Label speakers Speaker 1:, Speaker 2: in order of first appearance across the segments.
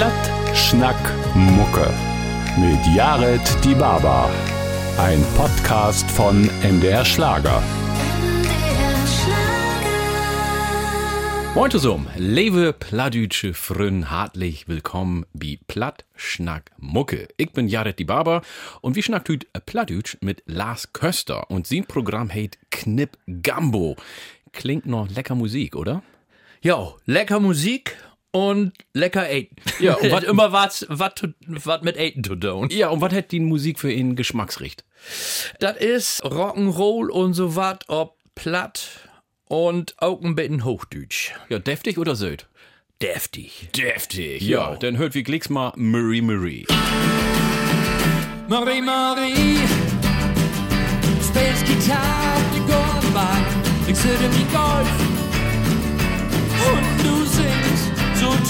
Speaker 1: Platt, Schnack, Mucke. Mit Jared Die Baba. Ein Podcast von MDR Schlager.
Speaker 2: Moin zusammen, liebe Plattdütsche Frön, hartlich willkommen bei Platt Schnack Mucke. Ich bin Jared die Barber und wir schnackt heute Plattdütsch mit Lars Köster und sein Programm heißt Knipp Gambo. Klingt noch lecker Musik, oder?
Speaker 3: Ja, lecker Musik und lecker Eaten.
Speaker 2: Ja, und wat-
Speaker 3: immer was, was, was mit Eaten zu tun.
Speaker 2: Ja, und was hat die Musik für ihn Geschmacksricht?
Speaker 3: Das ist Rock'n'Roll und so wat, ob platt und auch ein bisschen Hochdeutsch.
Speaker 2: Ja, deftig oder söd?
Speaker 3: Deftig.
Speaker 2: Deftig, ja. Dann hört wie klicks mal Marie Marie.
Speaker 3: Marie, Marie, spielst Gitarre, die Goldbahn, ich sitze wie Golf. Und du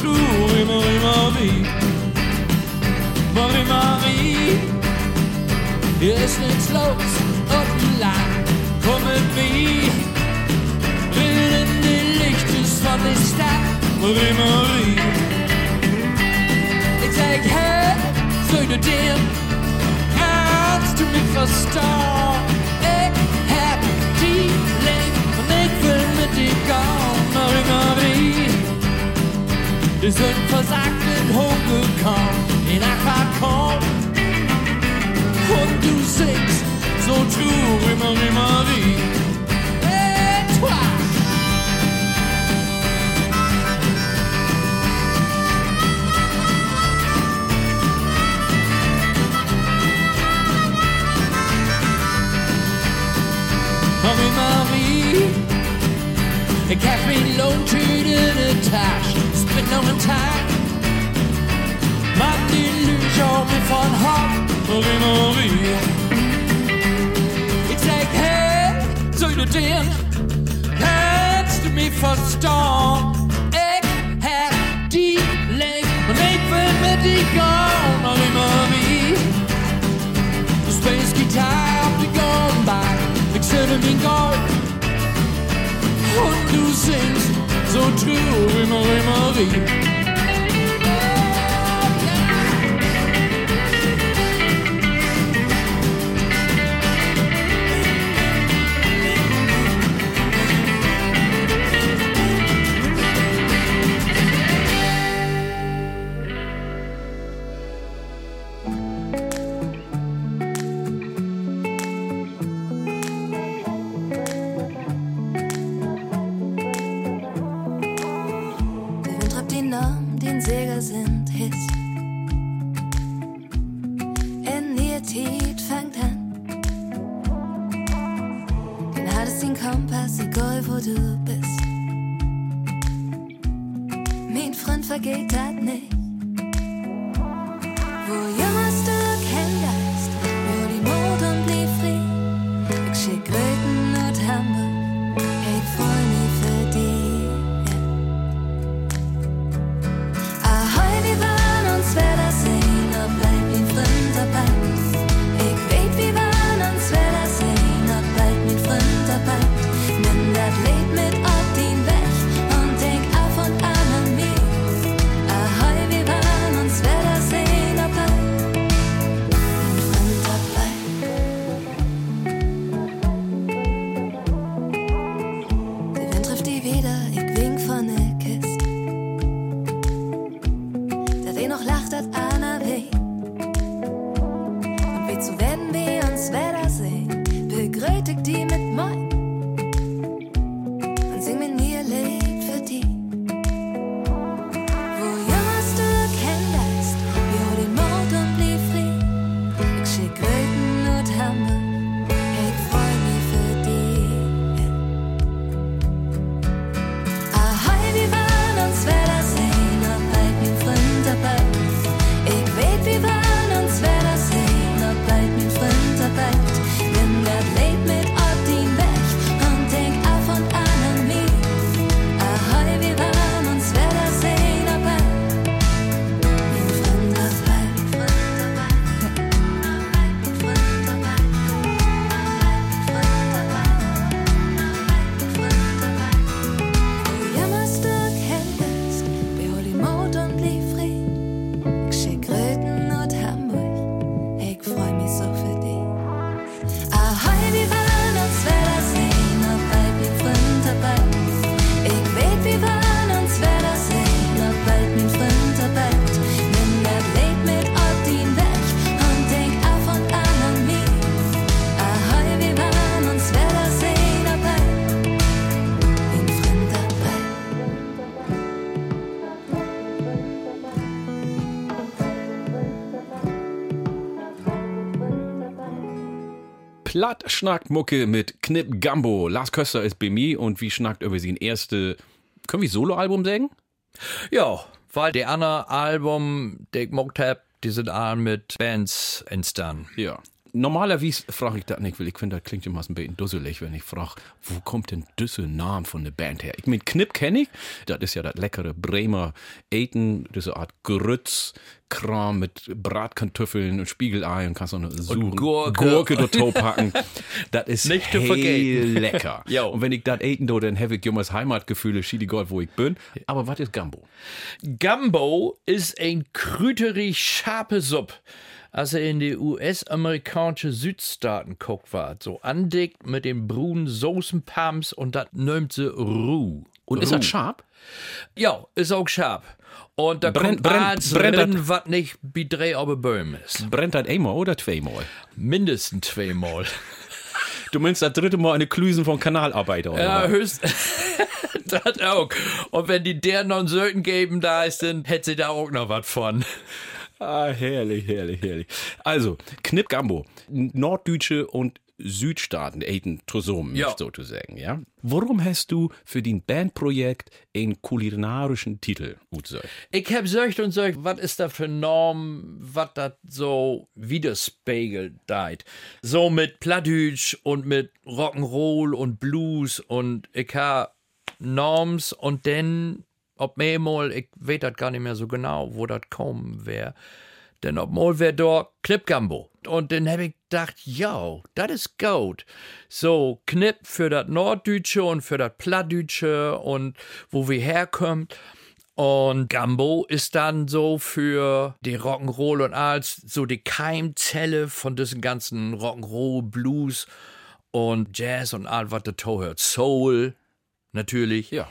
Speaker 3: so true, Marie, Marie. Marie, Marie, hier ist nichts los auf dem Land, komm mit mir. Will in die Lichtes von der Stadt, Marie, Marie. Ich sag, hey, soll du dir Kannst du mich verstehen? Ich hab die Leben und ich will mit dir gehen, Marie Marie. Wir sind versagt und hochgekommen in Aquacon. Und du singst so true, Marie Marie. Et toi! Marie, Marie. Ik heb mijn loontüte in de tas, spit nog een taak. Maak die Lüge auf mir von Hop, Marie, Marie. Ich sag, hey, soll du den? Kannst du mich verstehen? Ich hab die Leben und ich will mit dir gehen, Marie, Marie. Space Guitar auf die Goldbahn, ich sitze mein Gold. Und du singst so true wie Marie Marie.
Speaker 4: Sind Hiss. In ihr Tiet fängt an. Den haltest den Kompass, egal wo du bist. Mein Freund vergeht das nicht. Wo jammerst
Speaker 2: schnackt Mucke mit Knip Gambo. Lars Köster ist bei mir und wie schnackt über sein erste, können wir Soloalbum sagen?
Speaker 5: Ja, weil die anderen Album, die ich gemacht hab, die sind alle mit Bands entstanden.
Speaker 2: Ja. Normalerweise frage ich das nicht, weil ich finde, das klingt immer ein bisschen dusselig, wenn ich frage, wo kommt denn diese Name von der Band her? Ich meine, Knip kenne ich, das ist ja das leckere Bremer Eten, diese Art Grützkram mit Bratkartoffeln und Spiegelei und kannst noch eine Suren,
Speaker 5: Gurke.
Speaker 2: Gurke dort packen. Das ist
Speaker 5: Nicht
Speaker 2: lecker. Und wenn ich das eten do, dann habe ich jemals Heimatgefühle, schiedi Gott, wo ich bin. Aber was ist Gambo?
Speaker 5: Gumbo ist ein krüterig scharfe Suppe. Als er in die US-amerikanische Südstaaten guckt war, so andickt mit den brünen Soßenpams und das nimmt sie Ruh.
Speaker 2: Und ist das scharf?
Speaker 5: Ja, ist auch scharf. Und da
Speaker 2: Brennt-
Speaker 5: kommt
Speaker 2: brennt-
Speaker 5: alles
Speaker 2: brennt
Speaker 5: drin, was nicht wie drei auf Bäumen ist.
Speaker 2: Brennt das einmal oder zweimal?
Speaker 5: Mindestens zweimal.
Speaker 2: Du meinst das dritte Mal eine Klüsen von Kanalarbeiter, oder?
Speaker 5: Ja,
Speaker 2: was?
Speaker 5: höchst. das auch. Und wenn die der noch einen Söten geben da ist, dann hätte sie da auch noch was von.
Speaker 2: Ah, herrlich, herrlich, herrlich. Also, Knip Gambo, Norddeutsche und Südstaaten, Aiden Tosom,
Speaker 5: Ja.
Speaker 2: sozusagen, ja? Warum hast du für dein Bandprojekt einen kulinarischen Titel ausgesucht?
Speaker 5: Ich hab söcht und söcht, was ist da für Norm, was das so widerspiegelt deit. So mit Plattdütsch und mit Rock'n'Roll und Blues und ich hab Norms und dann, ob mehrmal, ich weiß das gar nicht mehr so genau, wo das kommen wär. Denn ob mal wär da Knip Gambo. Und dann hab ich gedacht, ja, das ist gut. So, Knip für das Norddeutsche und für das Plattdeutsche und wo wir herkommen. Und Gambo ist dann so für die Rock'n'Roll und als so die Keimzelle von diesem ganzen Rock'n'Roll, Blues und Jazz und all, was dazu hört. Soul, natürlich.
Speaker 2: Ja.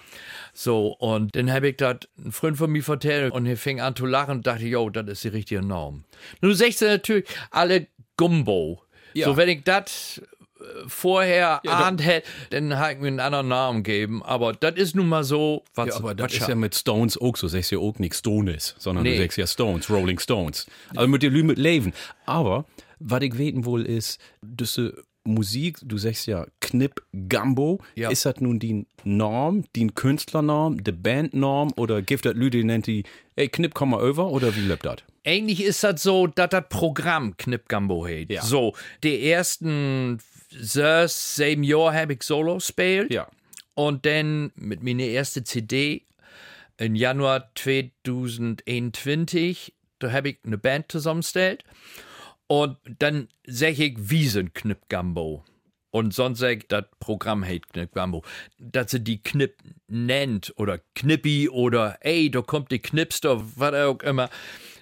Speaker 5: So, und dann habe ich das ein Freund von mir vertellt und er fing an zu lachen und dachte, jo, das ist die richtige Norm. Nun sagst du natürlich alle Gumbo.
Speaker 2: Ja.
Speaker 5: So, wenn ich das äh, vorher ahnt hätte, dann hätte ich mir einen anderen Namen geben. Aber das ist nun mal so, was
Speaker 2: Ja, aber das ist ja mit Stones auch so. Sagst ja auch nicht Stones, sondern
Speaker 5: Nee.
Speaker 2: du sagst ja Stones, Rolling Stones. Also mit der Lü mit Leben. Aber, was ich weten wohl ist, diese Musik, du sagst ja Knip Gambo,
Speaker 5: Ja.
Speaker 2: ist das nun die Norm, die Künstlernorm, die Bandnorm oder gibt das Lüde, nennt die, ey, Knip, komm mal over oder wie lebt das?
Speaker 5: Eigentlich ist das so, dass das Programm Knip Gambo heißt.
Speaker 2: Ja.
Speaker 5: So, die ersten sechs, sieben Jahre habe ich Solo gespielt.
Speaker 2: Ja.
Speaker 5: Und dann mit meiner ersten CD im Januar 2021, da habe ich eine Band zusammengestellt. Und dann sag ich, wie sind Knip Gambo? Und sonst sag ich, das Programm heißt Knip Gambo. Dass sie die Knip nennt oder Knippi oder ey, da kommt die Knipster, was auch immer.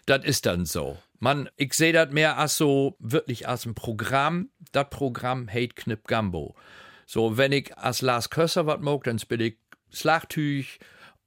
Speaker 5: Das ist dann so. Man, ich sehe das mehr als so, wirklich als ein Programm. Das Programm heißt Knip Gambo. So, wenn ich als Lars Kösser was mag, dann spiele ich Schlagtüch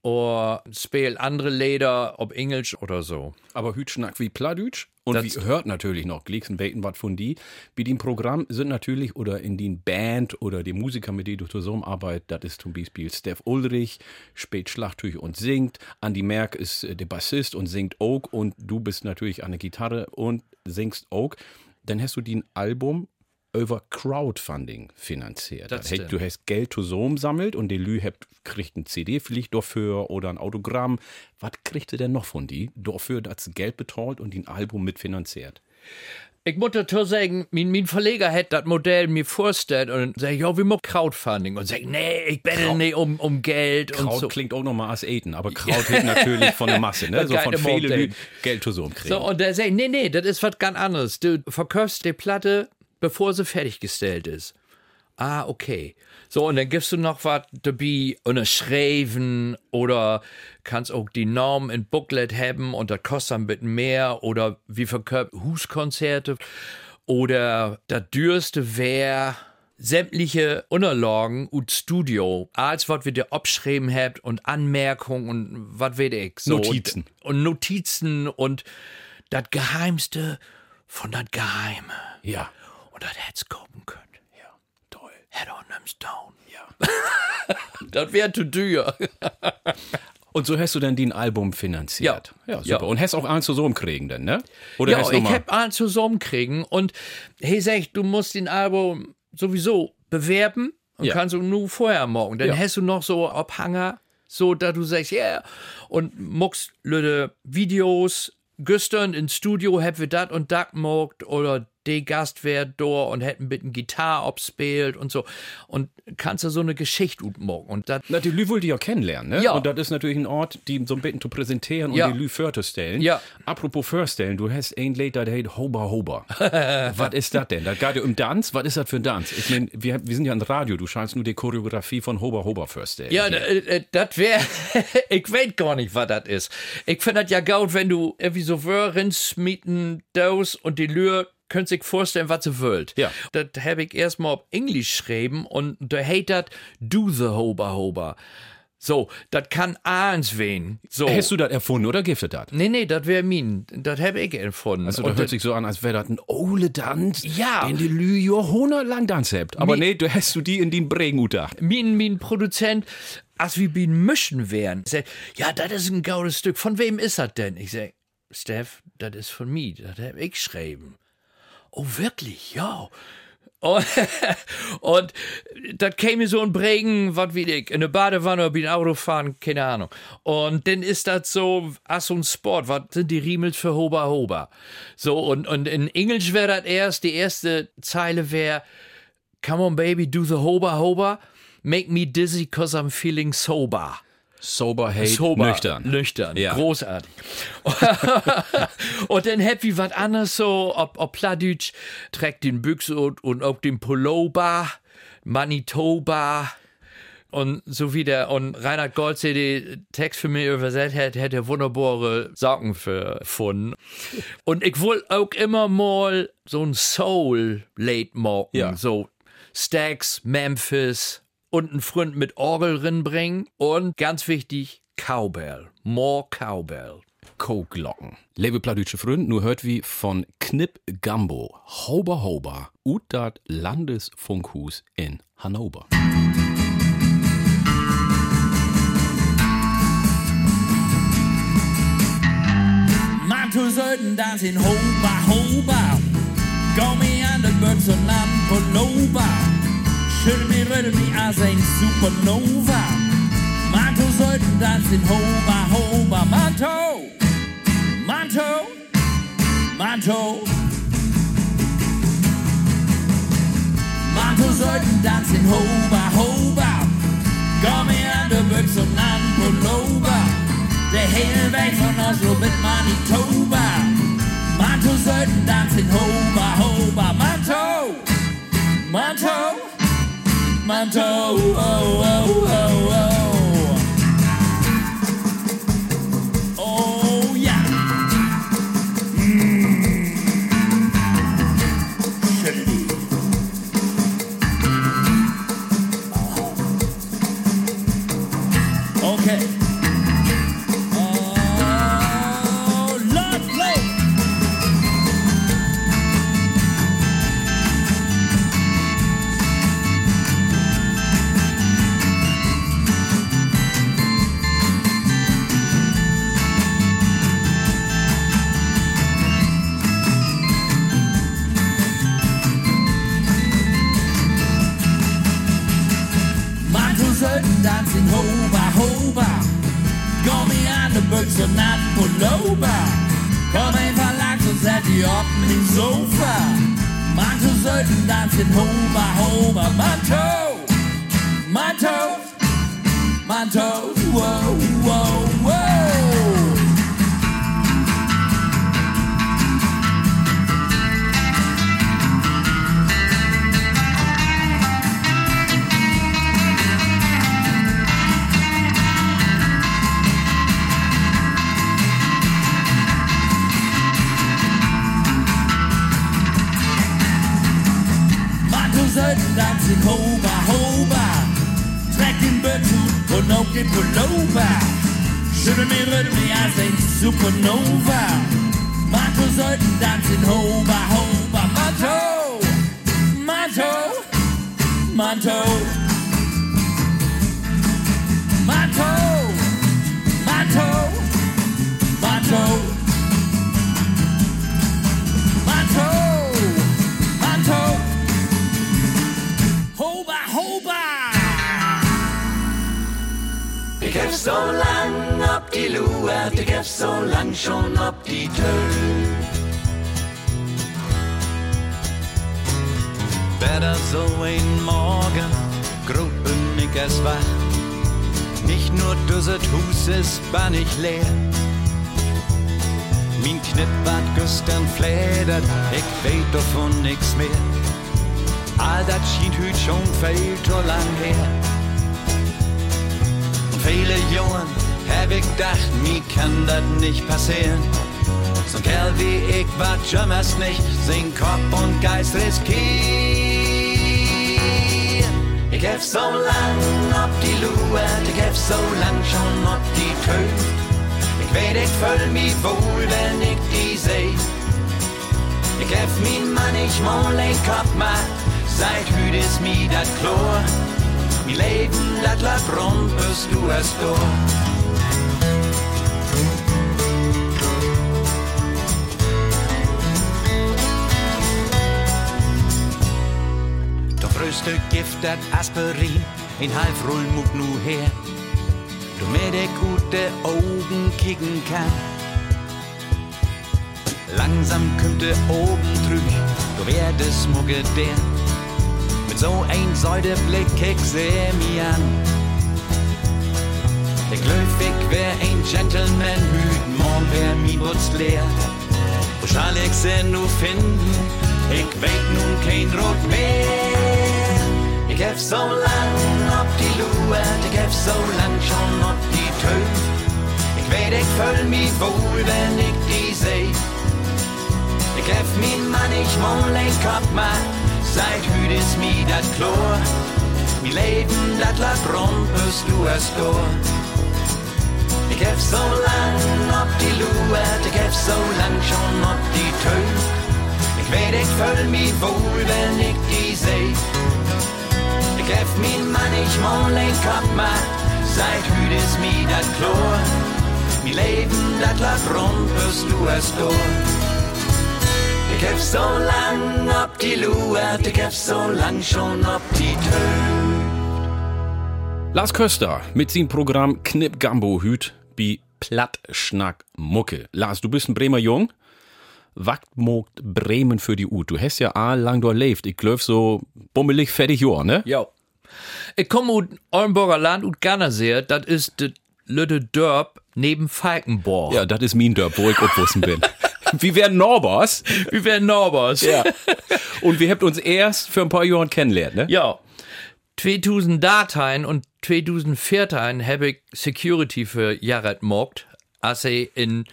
Speaker 5: oder spiele andere Lieder, ob Englisch oder so.
Speaker 2: Aber Hütschnack wie Pladütsch. Und
Speaker 5: Das-
Speaker 2: wie hört natürlich noch Gleeksen Beten was von die. Wie die im Programm sind natürlich, oder in den Band oder die Musiker, mit denen du zusammenarbeitest, das ist zum Beispiel Steph Ulrich, spielt Schlagtüch und singt. Andi Merck ist äh, der Bassist und singt auch. Und du bist natürlich an der Gitarre und singst auch. Dann hast du den Album über Crowdfunding finanziert.
Speaker 5: Das stimmt.
Speaker 2: du hast Geld zusammensammelt und die Lü habt, kriegt ein CD vielleicht dafür oder ein Autogramm. Was kriegt ihr denn noch von die? Dafür, dass sie Geld betalt und den Album mitfinanziert.
Speaker 5: Ich muss dazu sagen, mein, mein Verleger hat das Modell mir vorgestellt und sagt, ja, wir machen Crowdfunding. Und sagt, nee, ich bettel nicht um, um Geld und
Speaker 2: Kraut
Speaker 5: so.
Speaker 2: klingt auch nochmal als Eten, aber Kraut hebt natürlich von der Masse, ne? So von vielen
Speaker 5: Modell.
Speaker 2: Lü Geld zusammenkriegen.
Speaker 5: So, und der sagt, nee, nee, das ist was ganz anderes. Du verkaufst die Platte, bevor sie fertiggestellt ist. Ah, okay. So, und dann gibst du noch was dabei unterschreiben oder kannst auch die Norm in Booklet haben und das kostet ein bisschen mehr oder wie verkauft Huskonzerte oder das dürste wäre sämtliche Unterlagen und Studio, als was wir dir abschreiben habt und Anmerkungen und was weiß ich. So,
Speaker 2: Notizen.
Speaker 5: Und, und Notizen und das Geheimste von das Geheime.
Speaker 2: ja.
Speaker 5: Das hätt's kommen können.
Speaker 2: Ja, toll.
Speaker 5: Head on them stone.
Speaker 2: Ja.
Speaker 5: Das wäre zu teuer.
Speaker 2: Und so hast du dann den Album finanziert.
Speaker 5: Ja.
Speaker 2: Ja, super.
Speaker 5: Ja.
Speaker 2: Und hast auch einen zusammenkriegen dann, ne? Oder
Speaker 5: ja, ich hab einen zusammenkriegen und hey, sagt, du musst den Album sowieso bewerben und
Speaker 2: Ja.
Speaker 5: kannst du nur vorher morgen. Dann
Speaker 2: Ja.
Speaker 5: hast du noch so Abhanger, so dass du sagst, ja, yeah. und muckst Leute Videos, gestern ins Studio hab wir dat und dat gemacht oder der Gast wär da und hätten mit einem Gitarre abspielt und so. Und kannst du so eine Geschichte machen. Und dat,
Speaker 2: Na, die Lü wollte ja kennenlernen, ne?
Speaker 5: Ja.
Speaker 2: Und das ist natürlich ein Ort, die so ein bisschen zu präsentieren und
Speaker 5: Ja.
Speaker 2: die Lü vorzustellen.
Speaker 5: Ja.
Speaker 2: Apropos vorstellen, du hast ein das heißt Hoba Hoba. Was ist das denn? Das geht ja um Tanz. Was ist das für ein Tanz? Ich meine, wir, wir sind ja ein Radio, du scheinst nur die Choreografie von Hoba Hoba vorstellen.
Speaker 5: Ja, äh, das wäre, ich weiß gar nicht, was das ist. Ich finde das ja gut, wenn du irgendwie so Wörens mieten dos und die Lür könnt sich vorstellen, was sie wollt.
Speaker 2: Ja.
Speaker 5: Das habe ich erstmal auf Englisch geschrieben und da heißt das Do the Hoba Hoba. So, das kann eins wen. So.
Speaker 2: Hast du das erfunden oder giftet das?
Speaker 5: Nee, nee, das wäre mein. Das habe ich erfunden.
Speaker 2: Also, das hört sich so an, als wäre das ein ole Tanz,
Speaker 5: Ja.
Speaker 2: den die Lü jahrhundertlang tanzt habt. Aber nee, du hast du die in den Bregen gedacht.
Speaker 5: mein, mein Produzent, als wir bin mischen wären, sagt, ja, das ist ein gaudes Stück. Von wem ist das denn? Ich sag, Steff, das ist von mir. Das hab ich geschrieben. Oh, wirklich? Ja. Und, das käme so ein Bregen, was wie ich, in der Badewanne oder bin Auto fahren, keine Ahnung. Und dann ist das so, ach so ein Sport, was sind die Riemels für Hoba Hoba? So, und, und in Englisch wäre das erst, die erste Zeile wäre, Come on, baby, do the hoba hoba. Make me dizzy cause I'm feeling sober.
Speaker 2: Sober, hate,
Speaker 5: Sober.
Speaker 2: nüchtern.
Speaker 5: Nüchtern.
Speaker 2: Ja.
Speaker 5: Großartig. und dann happy was anderes so, ob, ob Pladütsch trägt den Büchse und, und ob den Pullover, Manitoba. Und so wie der, und Reinhard Goldsee den Text für mich übersetzt hat, hätte er wunderbare Socken für gefunden. Und ich will auch immer mal so ein Soul-Late machen.
Speaker 2: Ja.
Speaker 5: So Stax, Memphis und einen Freund mit Orgel rinbringen. Und ganz wichtig, Cowbell. More Cowbell.
Speaker 2: Co-Glocken. Liebe Pladütsche Freund, nur hört wie von Knipp Gambo, Hober Hober, ut dat Landesfunkhus in Hannover.
Speaker 3: Man to sollten dans in Hoba Hoba. Gå med andre bøds og land Nova. Schüttel mir, rüttel mir als ein Supernova. Man to sollten dans in Hoba Hoba. Manto, Manto, Manto. Man to sollten dans in Hoba Hoba. Med andre bøds og land på Nova. Der hele Weg von Oslo mit Manitoba. Manto sollten tanzen, Hoba, Hoba, Manto, Manto, Manto, oh, oh, oh, oh. oh. Auf dem Sofa. Manche sollten tanzen, Hoba, Hoba. Manto, Manto, Manto, wow, wow. Sollten tanzen, Hoba, Hoba. Treck den Bezug und auch den Pullover. Schüttel mir, rüttel mir als ein Supernova. Manche sollten tanzen, Hoba, Hoba. Manto, Manto, Manto. Manto,
Speaker 6: so lang ob die Luert, ich hab so lang schon ob die Tür. Wetter so ein Morgen, grob bin ich es wach. Nicht nur düset Hus ist ban ich leer. Mein Knipp ward gestern fledert, ich weet davon nix mehr. All das schien hüt schon viel zu lang her. Viele Jungen hab ich gedacht, mir kann das nicht passieren. So ein Kerl wie ich war jemals nicht, sein Kopf und Geist riskiert. Ich hab so lang ob die Luert, ich hab so lang schon ob die Tür. Ich weet, ich fühl mich wohl, wenn ich die seh. Ich hab min Mann, ich mal ein Kopf macht, seit hüt ist mi dat Chlor. Leben, dat lat rund, bist du es durch. Doch größte Gift, dat Aspirin, in halb rollen muck nu her. Du mir de gute Augen kicken kann. Langsam de oben drüben, du werdest mugge der. So ein Säudeblick ich seh mi an. Ich glaub, ich wär ein Gentleman, hüt morgen wär mi Butz leer. Wo schall ich sie nu finden? Ich weet nun kein Rot mehr. Ich hab so lang ob die Luert, ich hab so lang schon ob die Tür. Ich weet, ich fühl mich wohl, wenn ich die seh. Ich hab min Mann, ich ein Kopf macht, seit hüt ist mi dat Chlor. Mi Leben, dat lat bist du es durch. Ich hab so lang ob die Luert, ich hab so lang schon ob die Tür. Ich weet, ich fühl mich wohl, wenn ich die seh. Ich hab min Mann, ich ein Kopf macht, seit hüt ist mi dat Chlor. Mi Leben, dat lat bist du es durch. Ich hab so lang ob die Luert, ich hab so lang schon ob die Tür.
Speaker 2: Lars Köster mit seinem Programm Knipp Gambo Hüt wie Plattschnack Mucke. Lars, du bist ein Bremer Jung. Wagt mogt Bremen für die Ut. Du hast ja all lang dort lebt. Ich glaub so bummelig fertig Jahr, ne?
Speaker 5: Ja. Ich komme aus Oldenburger Land und Gannersee, das ist das Lütte Dörp neben Falkenborg.
Speaker 2: Ja, das ist mein Dörp, wo ich aufwussen bin. Wie wären Norbers?
Speaker 5: Wir werden Norbers.
Speaker 2: Ja. Und wir habt uns erst für ein paar Jahre kennengelernt, ne?
Speaker 5: Ja. 2000 Dateien und 2014 habe ich Security für Jared mogt, als ich in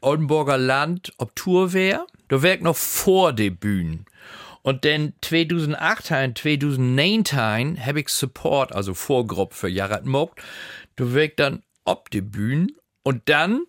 Speaker 5: Oldenburger Land ob Tour wär. Da wär ich noch vor de Bühnen. Und dann 2018, 2019 habe ich Support, also Vorgruppe für Jared mogt. Da wär ich dann ob de Bühnen. Und dann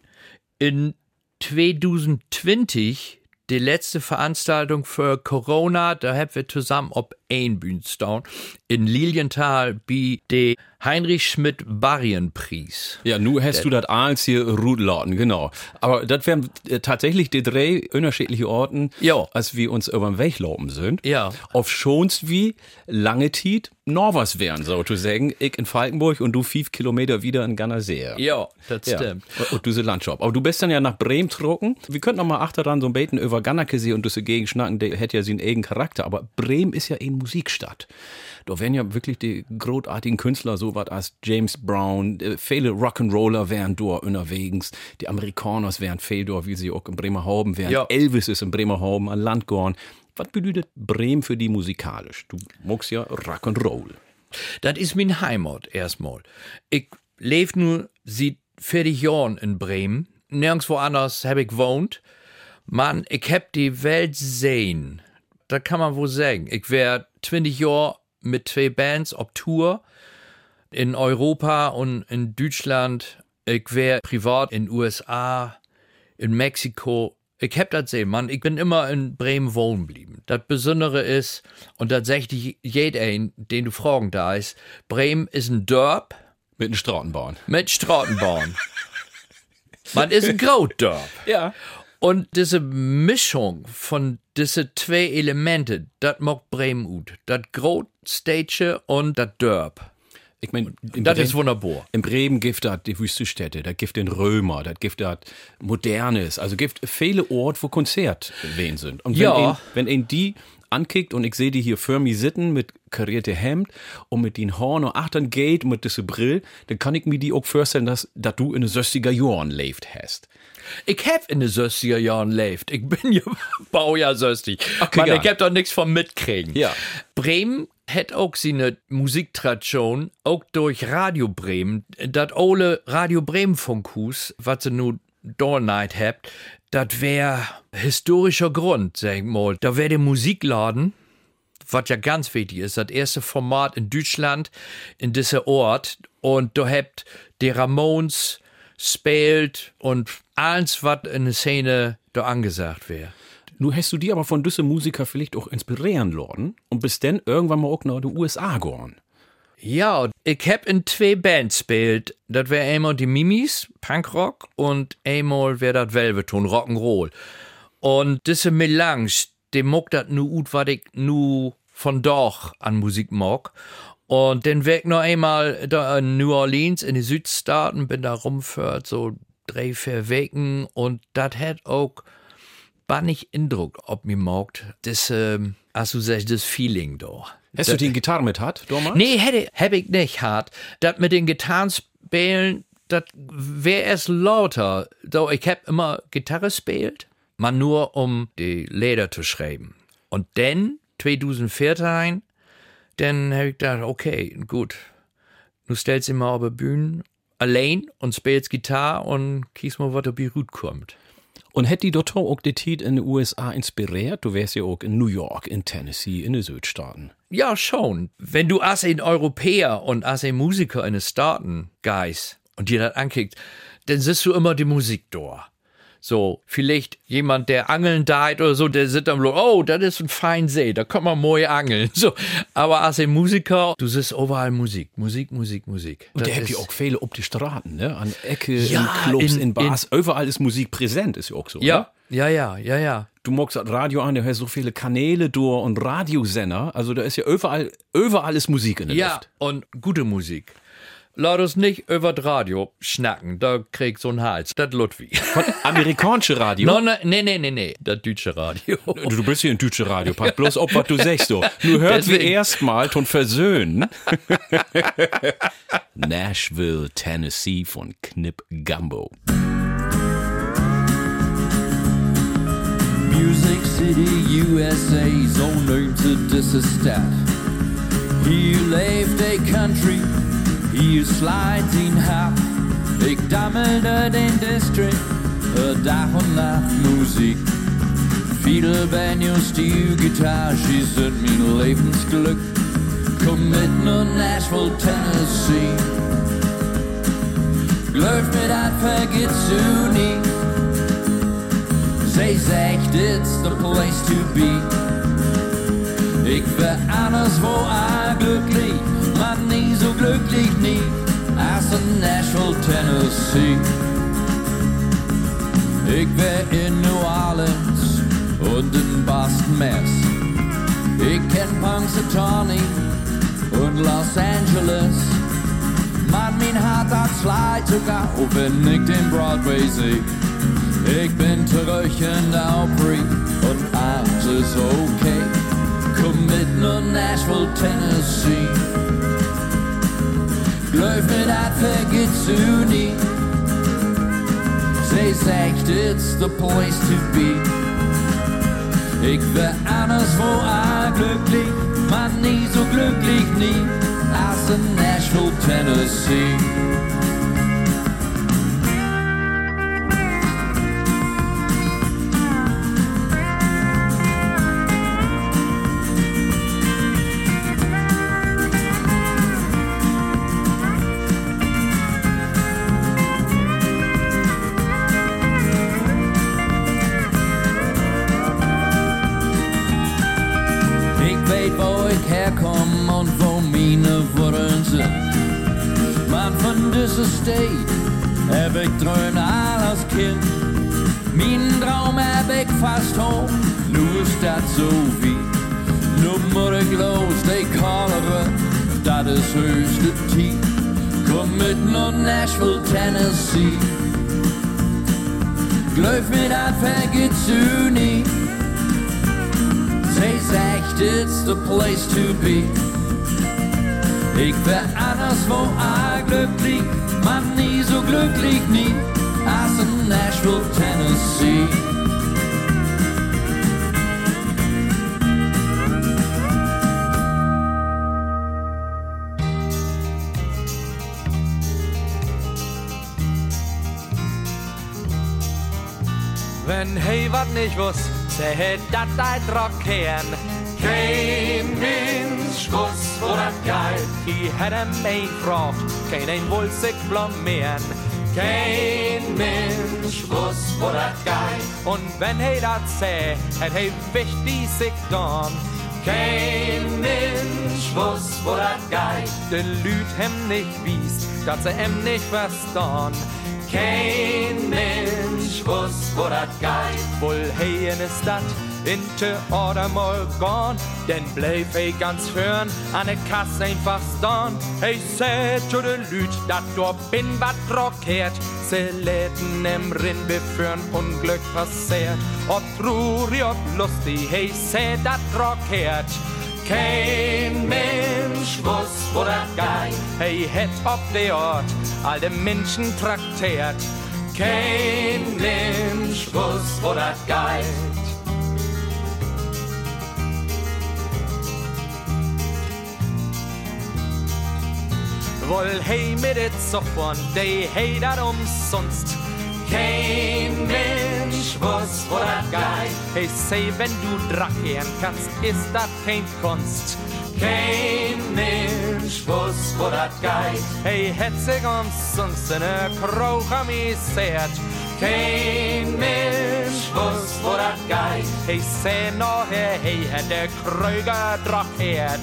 Speaker 5: in 2020 die letzte Veranstaltung für Corona, da haben wir zusammen ob ein Bühnenstone in Lilienthal wie de Heinrich Schmidt Barrienpreis.
Speaker 2: Ja, nu hast du das als hier Rudlauten, genau. Aber das wären äh, tatsächlich die drei unterschiedliche Orten,
Speaker 5: Ja.
Speaker 2: als wir uns über den Weg laufen sind.
Speaker 5: Ja.
Speaker 2: Auf schonst wie lange Tiet Norvers wären, so zu sagen. Ich in Falkenburg und du fünf Kilometer wieder in Gannersee.
Speaker 5: Ja, das
Speaker 2: Ja.
Speaker 5: stimmt.
Speaker 2: Und diese Landschaft. Aber du bist dann ja nach Bremen trocken. Wir könnten noch mal achter dran so ein Beten über Gannakesee und diese Gegend schnacken, der hätte ja seinen eigenen Charakter. Aber Bremen ist ja eine Musikstadt. Da wären ja wirklich die großartigen Künstler, so was als James Brown, äh, viele Rock'n'Roller wären dort unterwegs, die Amerikaners wären viel dort, wie sie auch in Bremerhaven wären.
Speaker 5: Ja.
Speaker 2: Elvis ist in Bremerhaven, an Land gegangen. Was bedeutet Bremen für die musikalisch? Du magst ja Rock'n'Roll.
Speaker 5: Das ist mein Heimat erstmal. Ich lebe nur seit 40 Jahren in Bremen. Nirgendwo anders habe ich gewohnt. Mann, ich hab die Welt sehen. Das kann man wohl sagen. Ich wär 20 Jahre mit zwei Bands auf Tour in Europa und in Deutschland. Ich wär privat in USA, in Mexiko. Ich hab das sehen, Mann. Ich bin immer in Bremen wohnen geblieben. Das Besondere ist, und sagt jeder, den du fragen da ist, Bremen ist ein Dorf
Speaker 2: Mit den Straßenbahn.
Speaker 5: mit Straßenbahn. Man ist ein Graudorf.
Speaker 2: Ja.
Speaker 5: Und diese Mischung von diese zwei Elemente, das mag Bremen gut. Das Großstädtische und das Dörp.
Speaker 2: Ich meine,
Speaker 5: Das ist wunderbar.
Speaker 2: In Bremen gibt das die Wüstestädte, da gibt den Römer, da gibt das Modernes, also gibt viele Orte, wo Konzert wen sind. Und wenn,
Speaker 5: Ja.
Speaker 2: ein, wenn ein die ankickt und ich sehe die hier für mich sitzen mit karierte Hemd und mit den Horn und achtern geht und mit diese Brill, dann kann ich mir die auch vorstellen, dass, dass du in den 60er Jahren lebt hast.
Speaker 5: Ich hab in den 60er Jahren gelebt. Ich bin ja Baujahr 60.
Speaker 2: Okay,
Speaker 5: Man, ich hab doch nichts von mitkriegen.
Speaker 2: Ja.
Speaker 5: Bremen hat auch seine Musiktradition, auch durch Radio Bremen. Das ole Radio Bremen Funkhus, was sie nun Dornight habt, das wär historischer Grund, sag ich mal. Da wär der Musikladen, was ja ganz wichtig ist, das erste Format in Deutschland in dieser Ort. Und da habt die Ramones spielt und alles, was in der Szene da angesagt wäre.
Speaker 2: Nun hast du die aber von diese Musiker vielleicht auch inspirieren lassen und bist dann irgendwann mal auch nach den USA gegangen.
Speaker 5: Ja, ich hab in zwei Bands spielt. Das wär einmal die Mimis, Punkrock, und einmal wär das Velveton, Rock'n'Roll. Und diese Melange, die mag dat nu ut, was ich nu von doch an Musik mag. Und wär ich noch einmal da in New Orleans in die Südstaaten, bin da rumfört, so drei, vier Wochen, und das hat auch bannig Eindruck, ob mir mag, das, ähm, als du sagst, das Feeling da.
Speaker 2: Hast du die Gitarre mit hat, damals?
Speaker 5: Nee, hätte, hab ich nicht hart. Das mit den Gitarren spielen, das wär erst lauter. So, ich hab immer Gitarre spielt, mal nur um die Lieder zu schreiben. Und dann, 2014, dann hab ich gedacht, okay, gut. Du stellst immer auf der Bühne allein und spielst Gitarre und kies mal, was dabei gut kommt.
Speaker 2: Und hätte die dort auch die Zeit in den USA inspiriert? Du wärst ja auch in New York, in Tennessee, in den Südstaaten.
Speaker 5: Ja, schon. Wenn du als ein Europäer und als ein Musiker in den Staaten gehst und dir das ankickt, dann siehst du immer die Musik da. So, vielleicht jemand, der angeln deit oder so, der sitzt am Blut, oh, das ist ein fein See, da kann man mooi angeln. So, aber als ein Musiker, du siehst überall Musik, Musik, Musik, Musik.
Speaker 2: Und der habt
Speaker 5: ist-
Speaker 2: ja auch viele ob die Straßen, ne? An Ecke,
Speaker 5: Ja,
Speaker 2: in Clubs, in,
Speaker 5: in-
Speaker 2: Bars. Überall ist Musik präsent, ist ja auch so.
Speaker 5: Ja,
Speaker 2: Ne?
Speaker 5: ja, ja, ja, ja.
Speaker 2: Du magst Radio an, der hört so viele Kanäle durch und Radiosender. Also da ist ja überall, überall ist Musik in der
Speaker 5: Ja,
Speaker 2: Luft.
Speaker 5: und gute Musik. Lass uns nicht über das Radio schnacken, da krieg so einen Hals. Das Ludwig.
Speaker 2: Von amerikanische Radio.
Speaker 5: No, ne, nee, nee, nee, nee, das deutsche Radio.
Speaker 2: Du bist hier ein deutsche Radio, pass bloß auf, was du sagst, du. Nur hört wir
Speaker 5: Deswegen.
Speaker 2: erstmal ton versöhnen. Nashville, Tennessee von Knip Gumbo.
Speaker 3: Music City, USA's own name to this step. Hier leeft a country, hier slijt in hap. Ik dammelde den district, uh, dag en nacht muziek. Fiedel, banjo, steel, guitar, sie sind mein Lebensglück. Komm mit nur Nashville, Tennessee. Glaub mir, dat vergisst du nie. Zij zegt it's the place to be. Ik anderswo auch glücklich, so glücklich nie als in Nashville, Tennessee. Ich wär in New Orleans und in Boston, Mass. Ich kenn Punxsutawney und Los Angeles. Man, mein Hart hat slide sogar, auch wenn ich den Broadway seh. Ich bin zurück in der Opry und alles ist okay. Komm mit nur Nashville, Tennessee. Glaub mir, dat vergisst du nie. Sie sagt, it's the place to be. Ich wär anderswo auch glücklich, man nie so glücklich nie, als in Nashville, Tennessee. Vergeht's du nie. Zij zegt, it's the place to be. Ich wär anderswo auch glücklich, man nie so glücklich nie, als in Nashville, Tennessee.
Speaker 7: Wenn hey wat nicht wuss, seh dat deit rockern. Kein Mensch wuss, wo dat geht. I hätte mich gefragt, kein ein wohl sich blamieren. Kein Mensch wuss, wo dat geht. Und wenn hey dat seh, hätt hey wichtig sich dann. Kein Mensch wuss, wo dat geht. De Lüt hem nicht wies, dat se em nicht verstehen. Kein Mensch wuss, wo dat geht. Wohl hey in de Stadt, in te oder mal gone. Denn bleib hey ganz fern, an de Kasse einfach stehen. Hey, seh zu de Lüt, dat do bin wat rockert. Se läden im Rinn beführen, Unglück passiert. Ob trurig, ob lustig, hey, seh dat rockert. Kein Mensch wuss, wo dat geht. Hey, het op de Ort, all de Menschen traktiert. Kein Mensch wuss, wo dat geht. Woll hey mit it sofort, de hey dat umsonst. Kein Mensch wuss, wo dat geht. Hey, say, wenn du drachieren kannst, ist dat kein Kunst. Kein Mensch wuss, wo dat geht. Hey, het sich umsonst in a Kroch amüsiert. Kein Mensch wuss, wo dat geht. Hey, say, no, hey, der Kröger drachiert.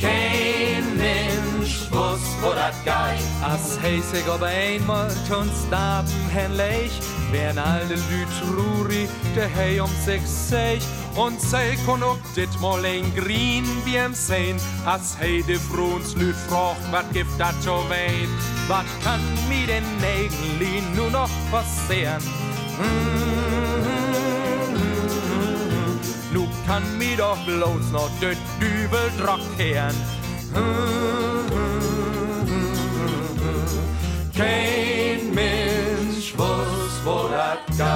Speaker 7: Kein Mensch wuss, wo dat geht. As heisig ob einmal tun staben hänlich, wären alle Lüt ruri, de hey um sich sech, und sei kon dit mal ein green wie em sein, as hey de Fruns Lüt froch, wat gibt dat so wein, wat kann mi den eigentlich nur noch passieren? Nu kann mi doch bloß noch de Dübel drockieren. Kein Mensch wuss, wo dat geht.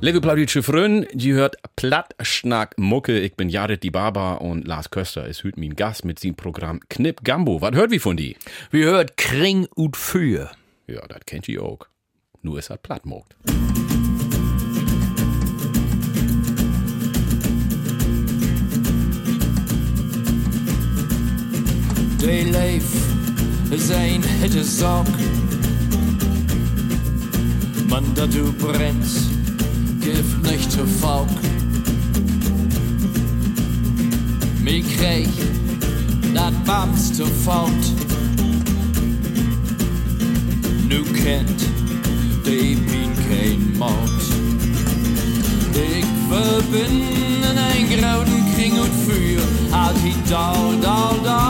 Speaker 2: Liebe Plattdeutsche Freunde, die hört Plattschnack Mucke. Ich bin Jared die Baba und Lars Köster ist heute mein Gast mit seinem Programm Knipp Gambo. Was hört wie von die?
Speaker 5: Wir hört Kring und Für.
Speaker 2: Ja, das kennt ihr auch. Nur ist er plattmogt.
Speaker 3: De leef zijn hitte zak. Man, dat du brennst, gibt nicht zu Fauk. Mir krieg, dat Bams zu Faut. Nu kennt de min kein Maut. Ich verbinden ein grauen Kring und Für, halt die Dal, Dal, Dal,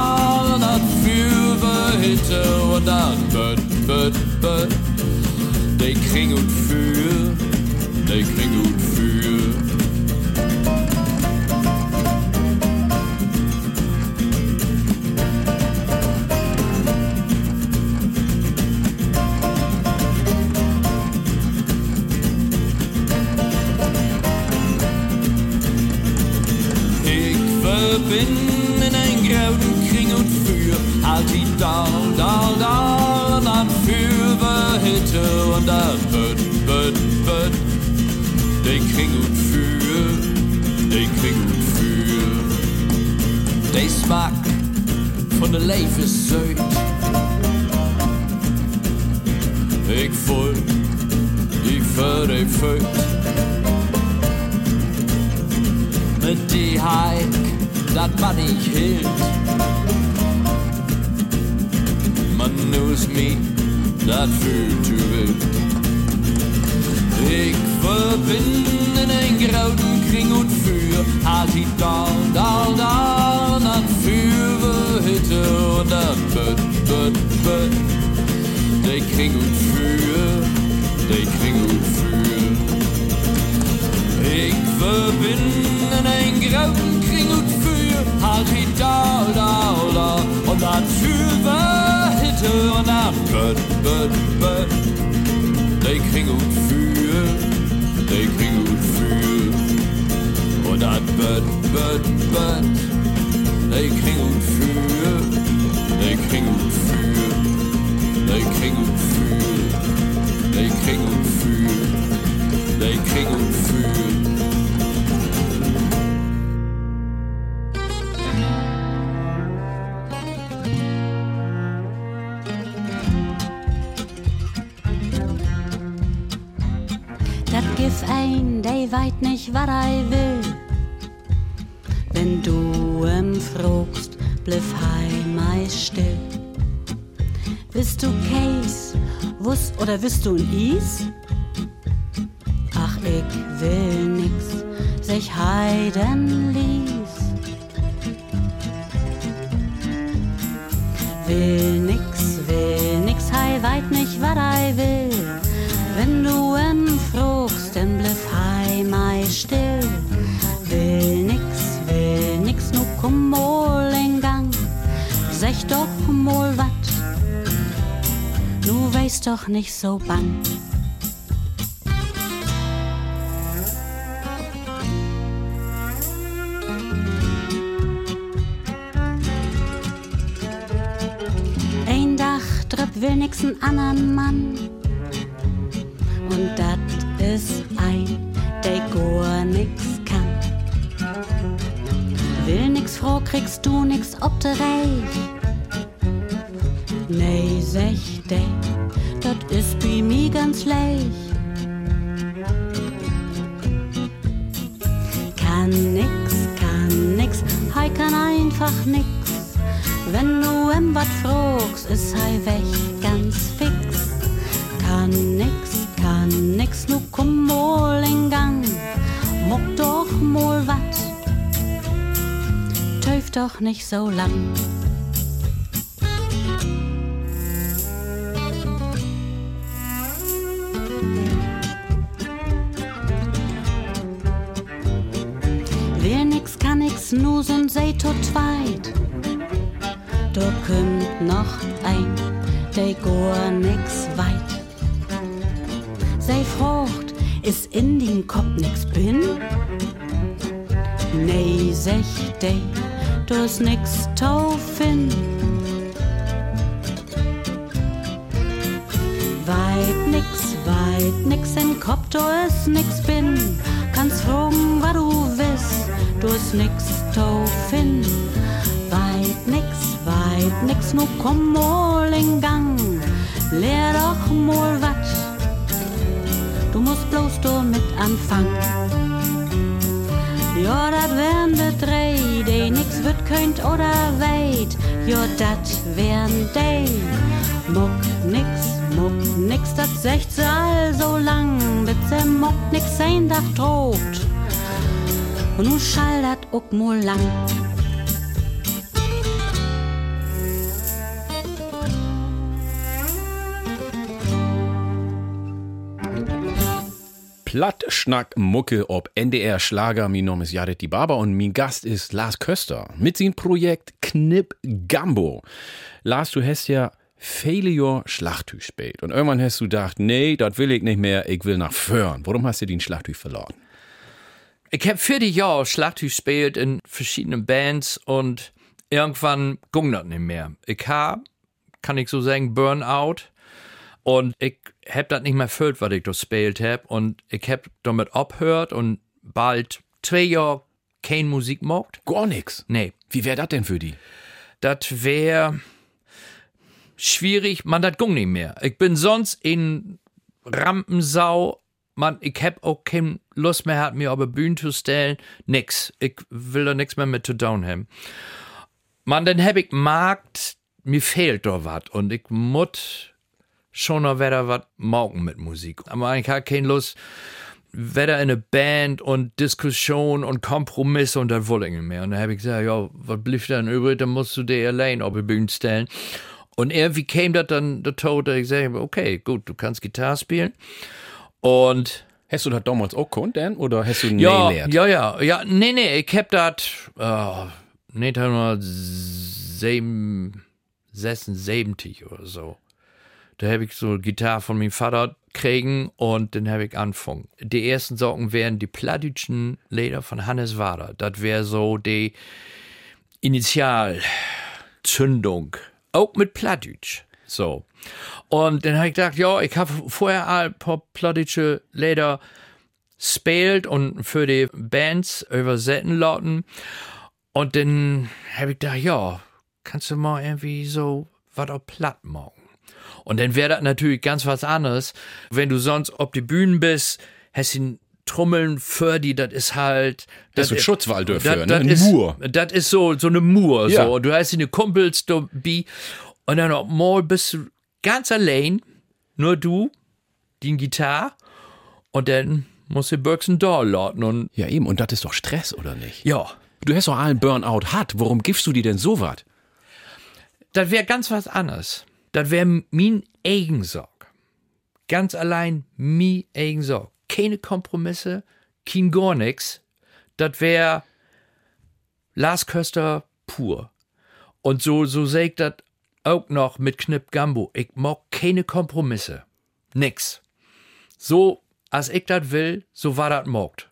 Speaker 3: Kring und Für, de Kring und Für.
Speaker 8: Nee, sech de, dat is bei mi ganz leicht. Kann nix, kann nix, hei kann einfach nix. Wenn du em wat fragst, is hei weg ganz fix. Kann nix, kann nix, nu komm mal in Gang. Muck doch mal wat, töf doch nicht so lang. Sind sei tot zweit. Da kümmt noch ein, der gar nix weit. Sei Frucht, is in den Kopf nix bin? Nee, sech de, du is nix taufin. Komm mal in Gang. Lehr doch mal wat, du bloß du mit anfangen. Ja, dat wären de drei, die nix wird könnt oder weit. Ja, dat wären de. Muck nix, muck nix, dat secht sie all so lang, bis se muck nix ein Dach droht. Und nun schall dat uck mul lang.
Speaker 2: Plattschnack Mucke ob NDR Schlager. Mein Name ist Jared die Barber und mein Gast ist Lars Köster mit seinem Projekt Knipp Gambo. Lars, du hast ja viele Jahre Schlachthüch gespielt und irgendwann hast du gedacht, nee, das will ich nicht mehr, ich will nach Föhren. Warum hast du den Schlachthüch verloren?
Speaker 5: Ich hab 40 Jahre Schlagzeug gespielt in verschiedenen Bands und irgendwann ging das nicht mehr. Ich hab, kann ich so sagen, Burnout und ich hab das nicht mehr erfüllt, was ich da gespielt hab und ich hab damit abhört und bald zwei Jahre keine Musik gemacht.
Speaker 2: Gar nix.
Speaker 5: Nee,
Speaker 2: Wie wär das denn für die?
Speaker 5: das wär schwierig, man, das ging nicht mehr. Ich bin sonst in Rampensau, man, ich hab auch keine Lust mehr, hat mir auf eine Bühne zu stellen, nix. Ich will da nix mehr mit zu tun haben. Man, dann hab ich Markt, mir fehlt da was und ich muss schon noch wieder was morgen mit Musik. Aber ich hab keine Lust, weder in eine Band und Diskussion und Kompromisse und das wollte ich nicht mehr. Und dann habe ich gesagt, ja, was blieb denn übrig, dann musst du dir allein auf die Bühne stellen. Und irgendwie kam das dann der Tod, dass ich sagte, okay, gut, du kannst Gitarre spielen. Und
Speaker 2: Hast du das damals auch gekonnt, denn? Oder hast du
Speaker 5: ja,
Speaker 2: nie
Speaker 5: ja, ja, ja, nee, nee, ich hab das, uh, 1976 oder so. Da habe ich so eine Gitarre von meinem Vater kriegen und dann habe ich angefangen. Die ersten Sorgen wären die plattdütschen Leder von Hannes Wader. Das wäre so die Initialzündung. Auch mit Plattdütsch. So. Und dann habe ich gedacht, ja, ich habe vorher ein paar plattdütsche Leder spielt und für die Bands übersetzen lassen. Und dann habe ich gedacht, ja, kannst du mal irgendwie so was auf platt machen. Und dann wäre das natürlich ganz was anderes, wenn du sonst auf die Bühnen bist, hast du Trommeln für die, das ist halt.
Speaker 2: Das ist Schutzwall dafür, ne? Ein
Speaker 5: ist,
Speaker 2: Mur.
Speaker 5: Das ist so, so eine Mur,
Speaker 2: Ja.
Speaker 5: so. Du hast deine Kumpels dabei und dann auch mal bist du ganz allein, nur du, die Gitarre und dann musst du Birksen da lauten und
Speaker 2: Ja, eben. Und das ist doch Stress, oder nicht?
Speaker 5: ja.
Speaker 2: Du hast doch allen Burnout hat. Warum gibst du dir denn so was?
Speaker 5: Das wäre ganz was anderes. Das wäre mein Eigensorg. Ganz allein mein Eigensorg. Keine Kompromisse, kein gar nix. Das wäre Lars Köster pur. Und so, so sag ich das auch noch mit Knipp Gambo. Ich mag keine Kompromisse. Nix. So, als ich das will, so war das mogt.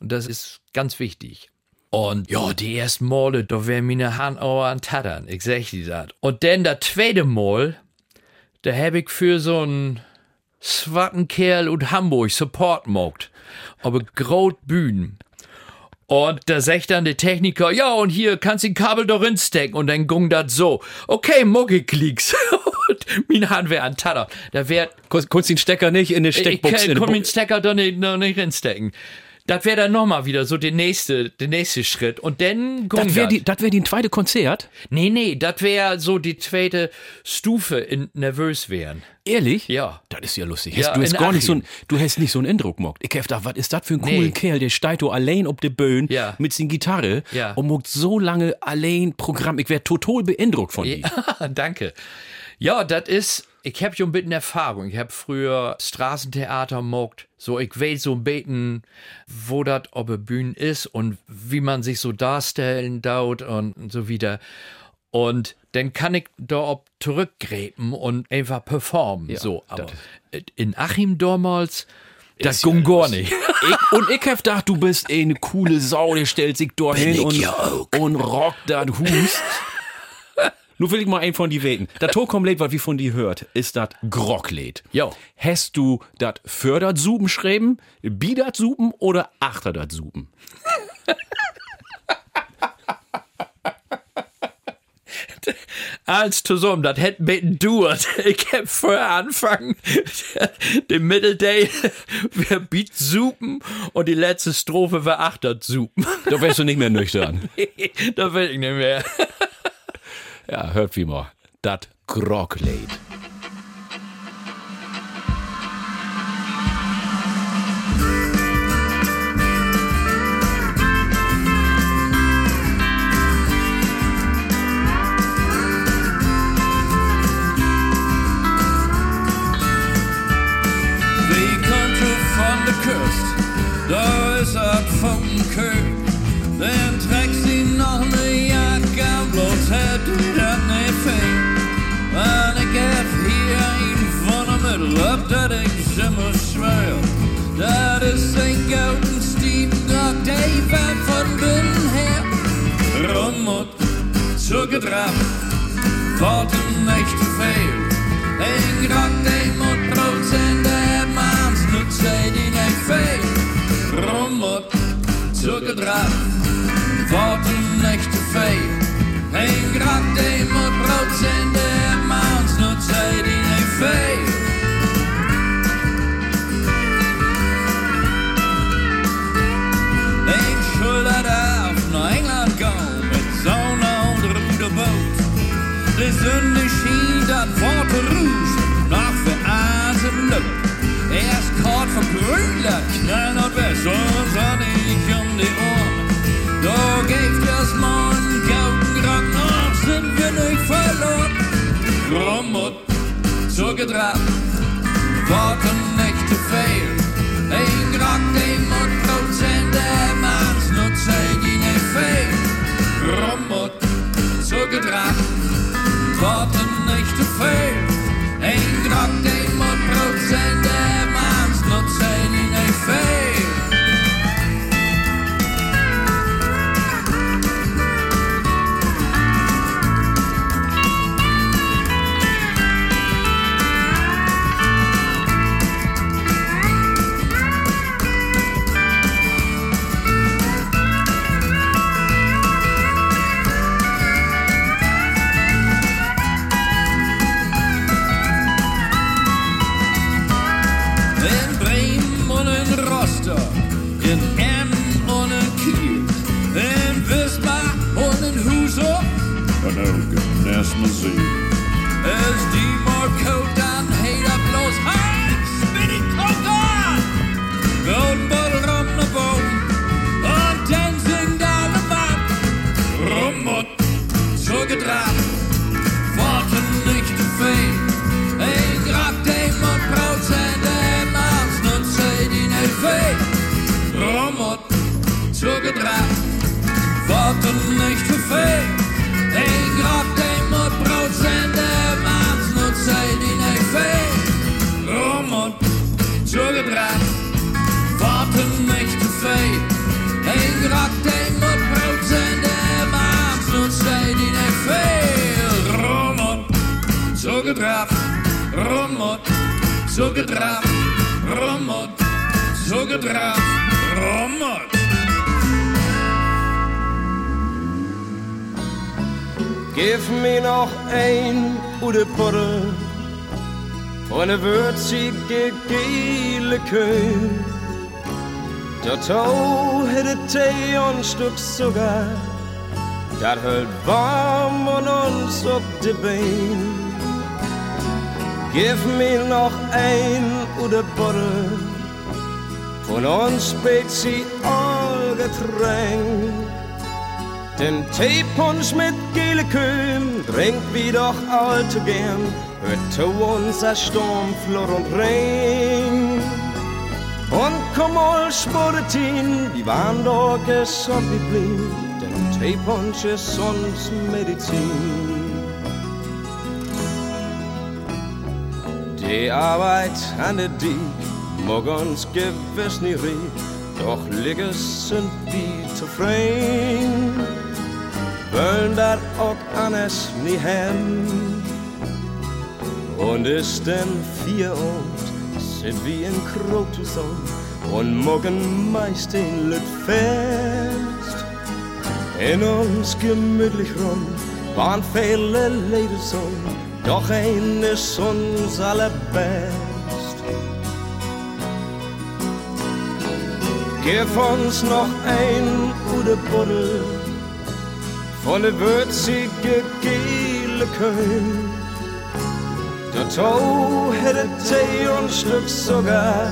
Speaker 5: Und das ist ganz wichtig. Und ja, die ersten Male, da wären meine Hand an Tattern. Ich sag dir das. Und dann das zweite Mal, da hab ich für so einen swatten Kerl und Hamburg Support mogt. Aber groß Bühnen. Und da sagt dann der Techniker, ja, und hier kannst du den Kabel doch reinstecken. Und dann gung das so. Okay, Muggeklicks. und mein Hand wär an Tatter. Da wär,
Speaker 2: konntest den Stecker nicht in
Speaker 5: ich
Speaker 2: Steckbox in
Speaker 5: kann den Stecker doch nicht, noch nicht reinstecken. Das wäre dann nochmal wieder so der nächste, der nächste Schritt. Und dann
Speaker 2: Das wäre die, das wär die zweite Konzert?
Speaker 5: Nee, nee, das wäre so die zweite Stufe in nervös wären.
Speaker 2: Ehrlich?
Speaker 5: Ja.
Speaker 2: Das ist ja lustig.
Speaker 5: Ja,
Speaker 2: du hast gar nicht so ein, du hast nicht so einen Eindruck gemacht. Ich hab gedacht, was ist das für ein cooler
Speaker 5: Nee.
Speaker 2: Kerl, der steigt da allein auf der Bühne
Speaker 5: Ja.
Speaker 2: mit seiner Gitarre
Speaker 5: Ja.
Speaker 2: und macht so lange allein Programm. Ich wär total beeindruckt von dir.
Speaker 5: Danke. Ja, das ist, ich hab schon ein bisschen Erfahrung. Ich hab früher Straßentheater mogt. So, ich weiß so ein bisschen, wo das auf der Bühne ist und wie man sich so darstellen dauert und so wieder. Und dann kann ich da ob zurückgräben und einfach performen. so, aber in Achim damals, das ging gar nicht.
Speaker 2: Ich, und ich hab gedacht, du bist eh eine coole Sau, der stellt sich da hin und,
Speaker 5: ja
Speaker 2: und rockt das Hus. Nur will ich mal einen von die weten. Das Tokomlied, was wir von dir hört, ist das Grocklied.
Speaker 5: Jo.
Speaker 2: Hast du das Fördertsupen schreiben, Biedertsupen oder Achterdatsupen?
Speaker 5: Als zusammen, das hätte beten duert. Ich hab vorher anfangen, den Mittelday wir Beat supen und die letzte Strophe war Achtert supen.
Speaker 2: Da wärst du nicht mehr nüchtern.
Speaker 5: da will ich nicht mehr.
Speaker 2: Ja, hört wie mal. Das Grocklied.
Speaker 3: Zugedraht. Rum und zugedraht. Rum und
Speaker 9: Gif mir noch ein Ude Puddel von der würzige gele Köhl. Der Tau hätte Tee und Stück Zucker, dat hält warm und uns auf de Bein. Gif mir noch ein Ude Puddel von uns Spezialgetränk. Den Teepunsch mit gele Kühen trinkt wie doch allzu gern. Hört zu uns a Sturm, Flor und Regen. Und komm all Sporetin, die waren doch gesund wie blieb. Denn Teepunsch ist uns Medizin. Je arbeid aan de dik, morgens gewiss niet riek, doch liggen sind die tevreden. Wollen dat ook anders niet hebben. Und ist denn vier und sind wie in Krotuson und morgen meist den Lüt fest. In uns gemütlich rum waren viele Ladies und doch ein ist uns allerbest. Gib uns noch ein gute Buddel von der würzige gele Köhl. Der Tau hätte Tee und Stück Zucker,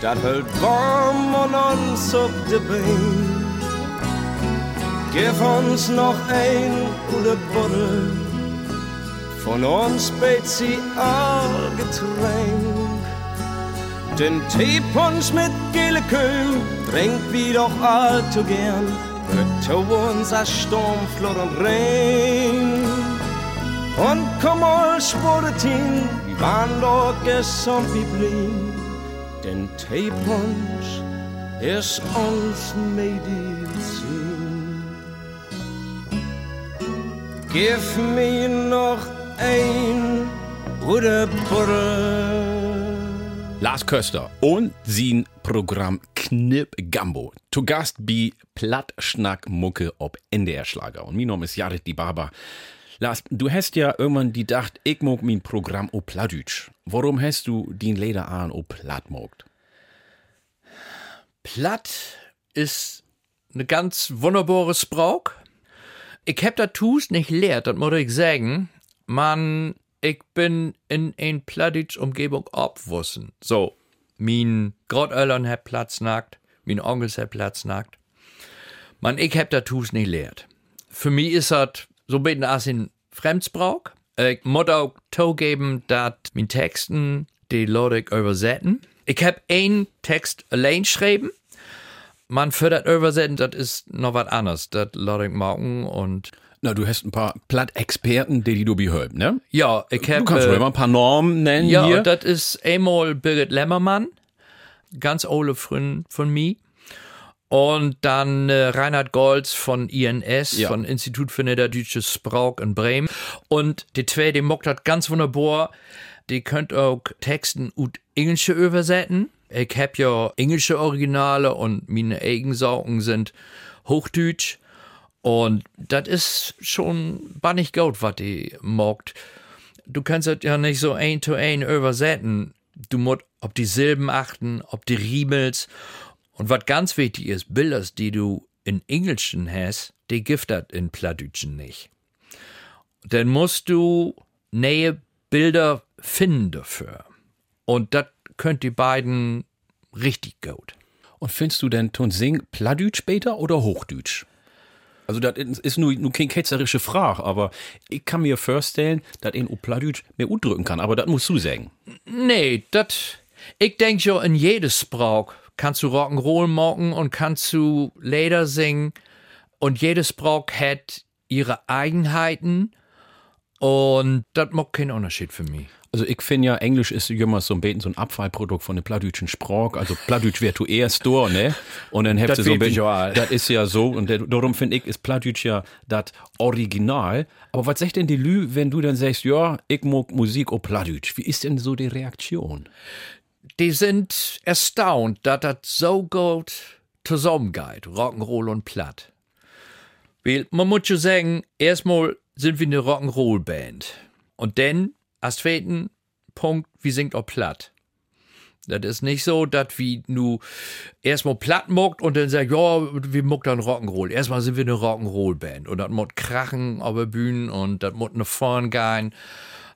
Speaker 9: dat hält warm und uns auf de Bein. Gib uns noch ein gute Buddel von uns Spezialgetränk. Den Teepunsch mit gele Köhl trinkt wie doch allzu gern. Hört zu uns a Sturm, Flor und Regen. Und komm all Sporetin, wir waren doch gesund wie blieb. Denn Teepunsch ist uns Medizin. Gib mir noch ein Bruder Buddel.
Speaker 2: Lars Köster und sein Programm Knip Gambo. Zu Gast bei Plattschnack Mucke ob NDR Schlager. Und mein Name ist Jared die Barber. Lars, du hast ja irgendwann gedacht, ich mag mein Programm o Plattdeutsch. Warum hast du den Leder an o Platt mogt?
Speaker 5: Platt ist eine ganz wunderbare Sprache. Ich hab das Tus nicht lehrt, das muss ich sagen. Man, ich bin in ein Plattdeutsch Umgebung abwussen. So, mein Grottöllern hat Platz nackt, mein Onkel hat Platz nackt. Man, ich hab Tus nicht lehrt. Für mich ist das so ein bisschen als in Fremdsprach. Ich muss auch zugeben, dass mein Texten, die Leute übersetzen. Ich hab einen Text allein geschrieben. Man das Übersetzen, das ist noch was anderes. Das ich machen und
Speaker 2: Na, du hast ein paar Platt-Experten, die, du behört, ne?
Speaker 5: ja, ich hab.
Speaker 2: Du kannst
Speaker 5: äh,
Speaker 2: mal ein paar Normen nennen
Speaker 5: Ja,
Speaker 2: hier.
Speaker 5: und das ist einmal Birgit Lemmermann, ganz ole Freund von mir. Und dann äh, Reinhard Golds von INS,
Speaker 2: Ja.
Speaker 5: von Institut für Niederdeutsche Sprach in Bremen. Und die zwei, die mockt das ganz wunderbar. Die könnt auch Texten ut Englische übersetzen. Ich hab ja englische Originale und meine Eigensaugen sind Hochdeutsch. Und das ist schon bannig gut, was die mockt. Du kannst das ja nicht so ein to ein übersetzen. Du musst auf die Silben achten, ob die Riemels. Und was ganz wichtig ist, Bilder, die du in Englischen hast, die giftet in Pladütschen nicht. Dann musst du neue Bilder finden dafür. Und das könnt die beiden richtig gut.
Speaker 2: Und findest du denn Ton Sing Pladütsch später oder Hochdütsch? Also das ist nur, nur keine ketzerische Frage, aber ich kann mir vorstellen, dass ein Pladütsch mehr udrücken kann, aber das musst du sagen.
Speaker 5: Nee, das. Ich denk schon, in jedes Sprach kannst du Rock'n'Roll machen und kannst du Leder singen. Und jedes Sprach hat ihre Eigenheiten. Und das macht keinen Unterschied für mich.
Speaker 2: Also ich finde ja, Englisch ist immer so ein bisschen so ein Abfallprodukt von der pladütschen Sprach. Also Pladütsch wäre du erst da, ne? Und dann
Speaker 5: Das
Speaker 2: du so ein bisschen, das ist ja so. Und darum finde ich, ist Pladütsch ja das Original. Aber was sagt denn die Lü, wenn du dann sagst, ja, ich mag Musik auf Pladütsch? Wie ist denn so die Reaktion?
Speaker 5: Die sind erstaunt, dass das so gut zusammengeht, Rock'n'Roll und Platt. Weil man muss schon sagen, erstmal sind wir eine Rock'n'Roll-Band. Und dann, als Punkt, wir singt auch Platt. Das ist nicht so, dass wir nu erstmal platt muckt und dann sagt, ja, wir muckt dann Rock'n'Roll. Erstmal sind wir eine Rock'n'Roll-Band und das muss krachen auf der Bühne und das muss nach vorn gehen.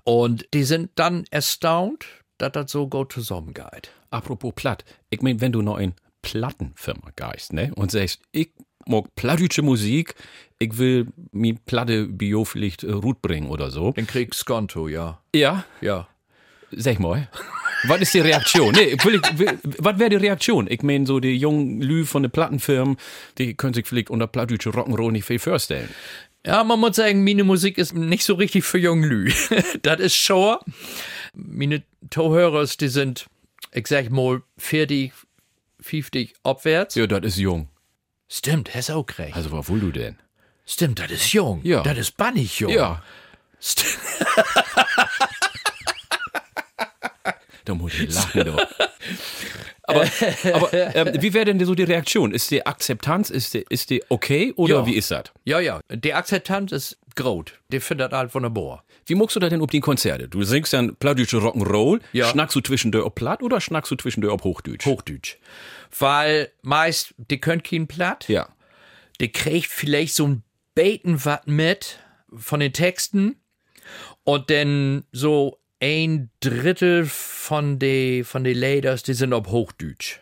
Speaker 5: Und die sind dann erstaunt, dass das so gut zusammengeht.
Speaker 2: Apropos Platt. Ich mein, wenn du noch in Plattenfirma geist, ne? Und sagst, ich mag plattdeutsche Musik, ich will mir Platte Bio vielleicht äh, Rut bringen oder so.
Speaker 5: Den krieg Skonto, ja.
Speaker 2: Ja,
Speaker 5: Ja.
Speaker 2: sag mal. Was ist die Reaktion? Nee, ich will, ich will, was wäre die Reaktion? Ich meine, so die jungen Lü von den Plattenfirmen, die können sich vielleicht unter plattdeutsche Rock'n'Roll nicht viel vorstellen.
Speaker 5: Ja, man muss sagen, meine Musik ist nicht so richtig für jungen Lü. das ist schon. Meine Zuhörer, die sind, ich sag mal, 40, 50 abwärts.
Speaker 2: Ja, das ist jung.
Speaker 5: Stimmt, hast auch recht.
Speaker 2: Also, was wohl du denn?
Speaker 5: Stimmt, das ist jung.
Speaker 2: Ja.
Speaker 5: Das ist bannig jung.
Speaker 2: Ja,
Speaker 5: St
Speaker 2: da muss ich lachen, doch. Aber, aber ähm, wie wäre denn so die Reaktion? Ist die Akzeptanz, ist die, ist die okay oder
Speaker 5: Ja.
Speaker 2: wie ist das?
Speaker 5: ja, ja. Die Akzeptanz ist groß. Die findet halt wunderbar.
Speaker 2: Wie muckst du da denn ob die Konzerte? Du singst dann plattdeutsche Rock'n'Roll,
Speaker 5: Ja.
Speaker 2: schnackst du zwischendurch ob Platt oder schnackst du zwischendurch ob Hochdeutsch?
Speaker 5: Hochdeutsch. Weil meist, die könnt kein Platt.
Speaker 2: Ja.
Speaker 5: der kriegt vielleicht so ein Beten was mit von den Texten und dann so ein Drittel von den von den Laders, die sind auf Hochdeutsch.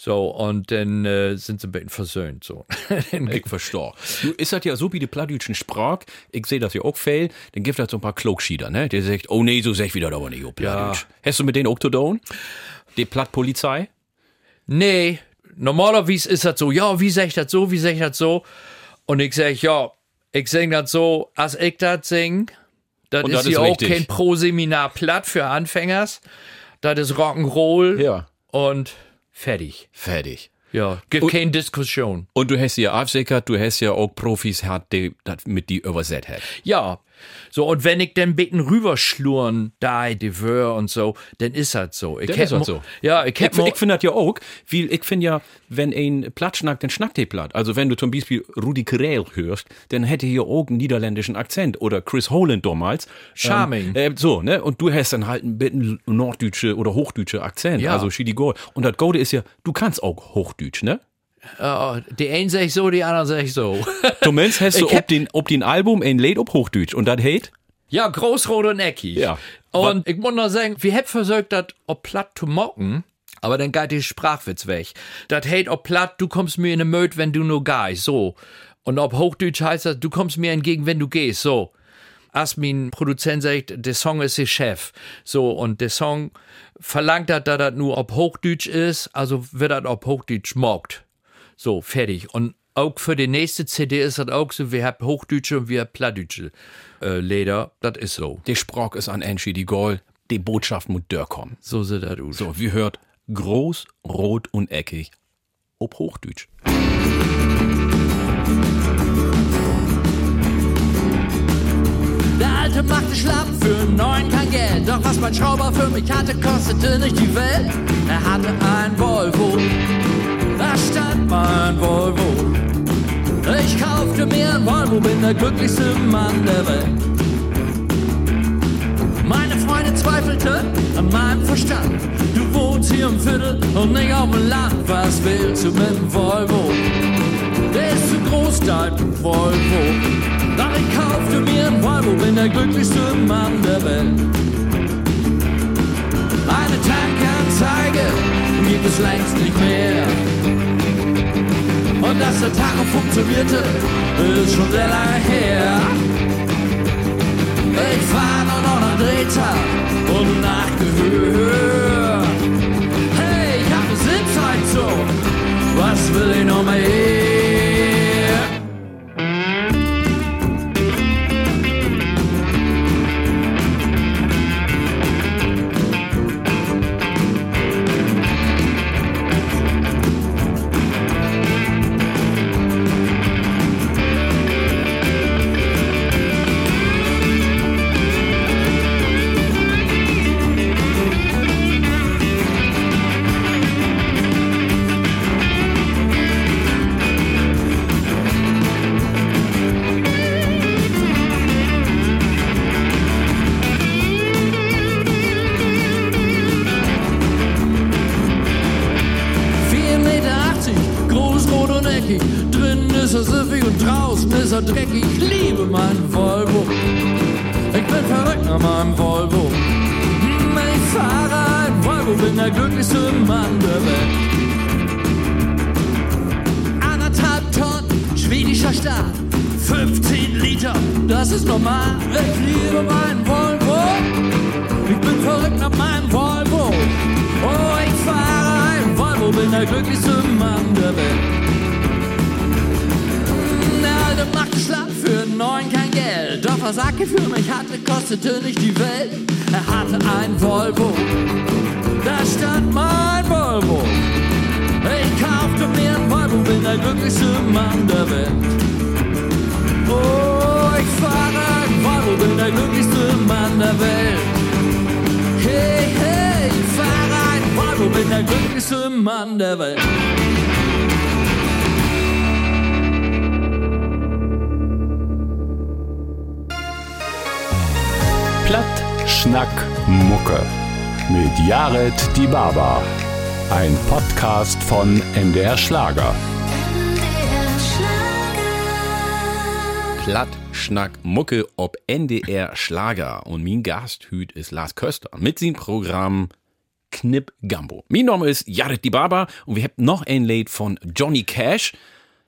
Speaker 5: So, und dann äh, sind sie ein bisschen versöhnt. So.
Speaker 2: Ich verstehe. Du ist das ja so wie die plattdeutschen Sprach, ich sehe das ja auch viel, dann gibt es so ein paar Klogschieder, ne? Der sagt, oh nee, so sag ich wieder aber nicht, oh Plattdeutsch. Hast du mit denen auch zu tun? Die Plattpolizei?
Speaker 5: Nee, normalerweise ist das so, ja, wie sag ich das so, wie sag ich das so? Und ich sag, ja, ich sing das so, als ich das sing. Das
Speaker 2: Und
Speaker 5: ist ja
Speaker 2: ist
Speaker 5: auch
Speaker 2: richtig.
Speaker 5: kein Pro-Seminar platt für Anfängers. Das ist Rock'n'Roll
Speaker 2: Ja.
Speaker 5: und fertig.
Speaker 2: Fertig.
Speaker 5: Ja, gibt
Speaker 2: Und-
Speaker 5: keine Diskussion.
Speaker 2: Und du hast ja absichert, du hast ja auch Profis die das mit die übersetzt hat.
Speaker 5: Ja. So, und wenn ich dann bitten rüberschluren, da, die Wör und so, dann ist das so. Ich
Speaker 2: ist
Speaker 5: mo-
Speaker 2: so.
Speaker 5: Ja, ich
Speaker 2: Ich, ich finde das ja auch, weil ich finde ja, wenn ein Platt schnackt, dann schnackt der Platt. Also wenn du zum Beispiel Rudi Carell hörst, dann hätte hier auch einen niederländischen Akzent. Oder Chris Holland damals.
Speaker 5: Charming.
Speaker 2: Ähm, äh, so, ne? Und du hast dann halt ein bisschen norddeutsche oder hochdeutsche Akzent.
Speaker 5: Ja.
Speaker 2: Also Schidi Gold. Und das Gode ist ja, du kannst auch Hochdeutsch, ne?
Speaker 5: Äh, die einen sag ich so, die anderen sag ich so.
Speaker 2: Zumindest hast du ob den, ob den Album ein Lied auf Hochdeutsch. Und das hate?
Speaker 5: ja, großrot und eckig.
Speaker 2: Ja.
Speaker 5: Und ich muss noch sagen, wir hätten versucht, das ob platt zu mocken, aber dann geht die Sprachwitz weg. Das heißt, ob platt, du kommst mir in den Möd, wenn du nur gehst, so. Und ob Hochdeutsch heißt das, du kommst mir entgegen, wenn du gehst, so. Als mein Produzent sagt, der Song ist der Chef. So, und der Song verlangt hat, dass das nur ob Hochdeutsch ist, also wird das ob Hochdeutsch mockt. So, fertig. Und auch für die nächste CD ist das auch so, wir haben Hochdeutsche und wir haben Plattdeutsche äh, Leder. Das ist so.
Speaker 2: Der Sprach ist an Enchi die Gold. Die Botschaft muss kommen.
Speaker 5: So sieht das aus.
Speaker 2: So, wie hört groß, rot und eckig. Ob Hochdeutsch.
Speaker 3: Der Alte machte schlapp für einen neuen kein Geld. Doch was mein Schrauber für mich hatte, kostete nicht die Welt. Er hatte ein Volvo, da stand mein Volvo. Ich kaufte mir ein Volvo, bin der glücklichste Mann der Welt. Meine Freundin zweifelte an meinem Verstand. Du wohnst hier im Viertel und nicht auf dem Land. Was willst du mit dem Volvo? Der ist zu groß, dein Volvo. Doch ich kaufte mir einen Volvo, bin der glücklichste Mann der Welt. Gibt es längst nicht mehr. Und dass der Tacho funktionierte, ist schon sehr lange her. Ich fahr nur noch nach Drehtag und nach Gehör. Hey, ich hab eine Sitzheizung, was will ich noch mehr?
Speaker 1: Von MDR Schlager.
Speaker 2: Platt, Schnack, Mucke ob NDR Schlager. Und mein Gasthüt ist Lars Köster mit seinem Programm Knipp Gambo. Mein Name ist Jared Die Baba und wir haben noch ein Lied von Johnny Cash.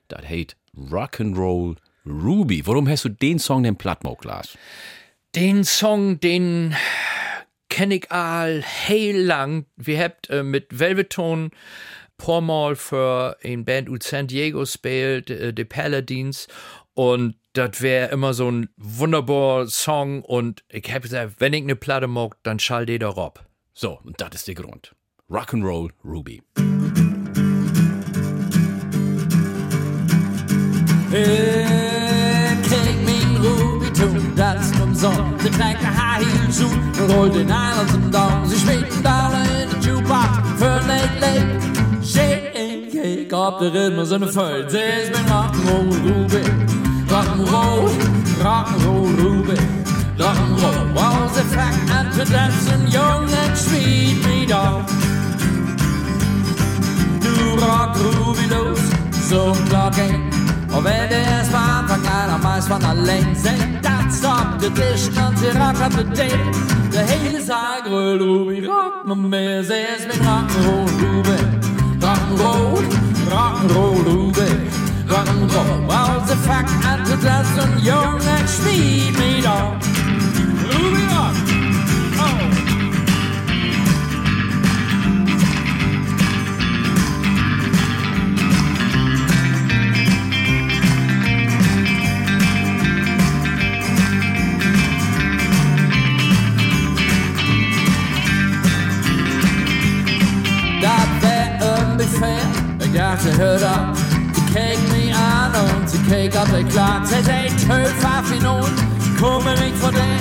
Speaker 2: Das heißt Rock'n'Roll Ruby. Warum hast du den Song denn platt gemacht, Lars?
Speaker 5: Den Song, den kenn ich all heel lang. Wir habt äh, mit Velveton Pormal für ein Band ut San Diego spielt, äh, The Paladins. Und das wäre immer so ein wunderbarer Song. Und ich hab gesagt, wenn ich ne Platte mag, dann schall die da rob.
Speaker 2: So, und das ist der Grund. Rock'n'Roll Ruby.
Speaker 3: Ik kreeg mijn Ruby toen, dat is umsonst. Ze trekt de high heel zoet, rollt den Islands und Down. Sie einen Dollar in de Jukebox für late late. Shake, shake, op de ritmes en de feut. Ze is mijn rock'n'roll Ruby. Rock'n'roll, rock'n'roll Ruby. Rock'n'roll was a fact and to dancing young and sweet me down. Nu rock Ruby los, som klokken. Og hvad det er smart, for galt og mig svan alene Sæt dat stop det dish, og til rock up the day Det hele sig grøl Ruby, rock mig med Sæs min rock'n'roll Ruby Rock'n'roll, rock'n'roll Ruby Rock'n'roll, was the fact and to dance on young and speed me down Ruby rock, oh Jeg kanske hørte De kæk mig an und sie kæk op det klart Så sagde tøv far for nogen. Kommer ikke for det.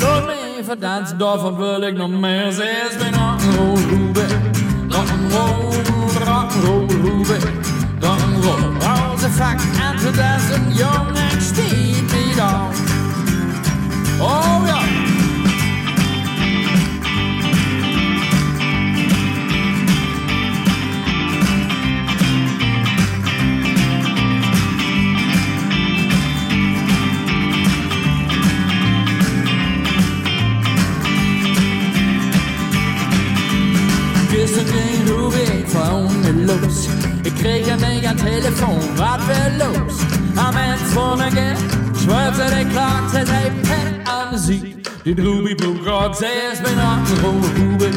Speaker 3: Luk mig for dansen Dorf og vil ikke noget mere. Ses med rock'n'roll rube Rock'n'roll, rock'n'roll rube Rock'n'roll All the fuck and to dancing Young and speed me down Oh Telefon, was wär los? Am Ende von der Geld, schwört er den Clark, er sei Pet an sie. Die Ruby Blue Rock, sie ist mit Rock'n'Roll, Ruby.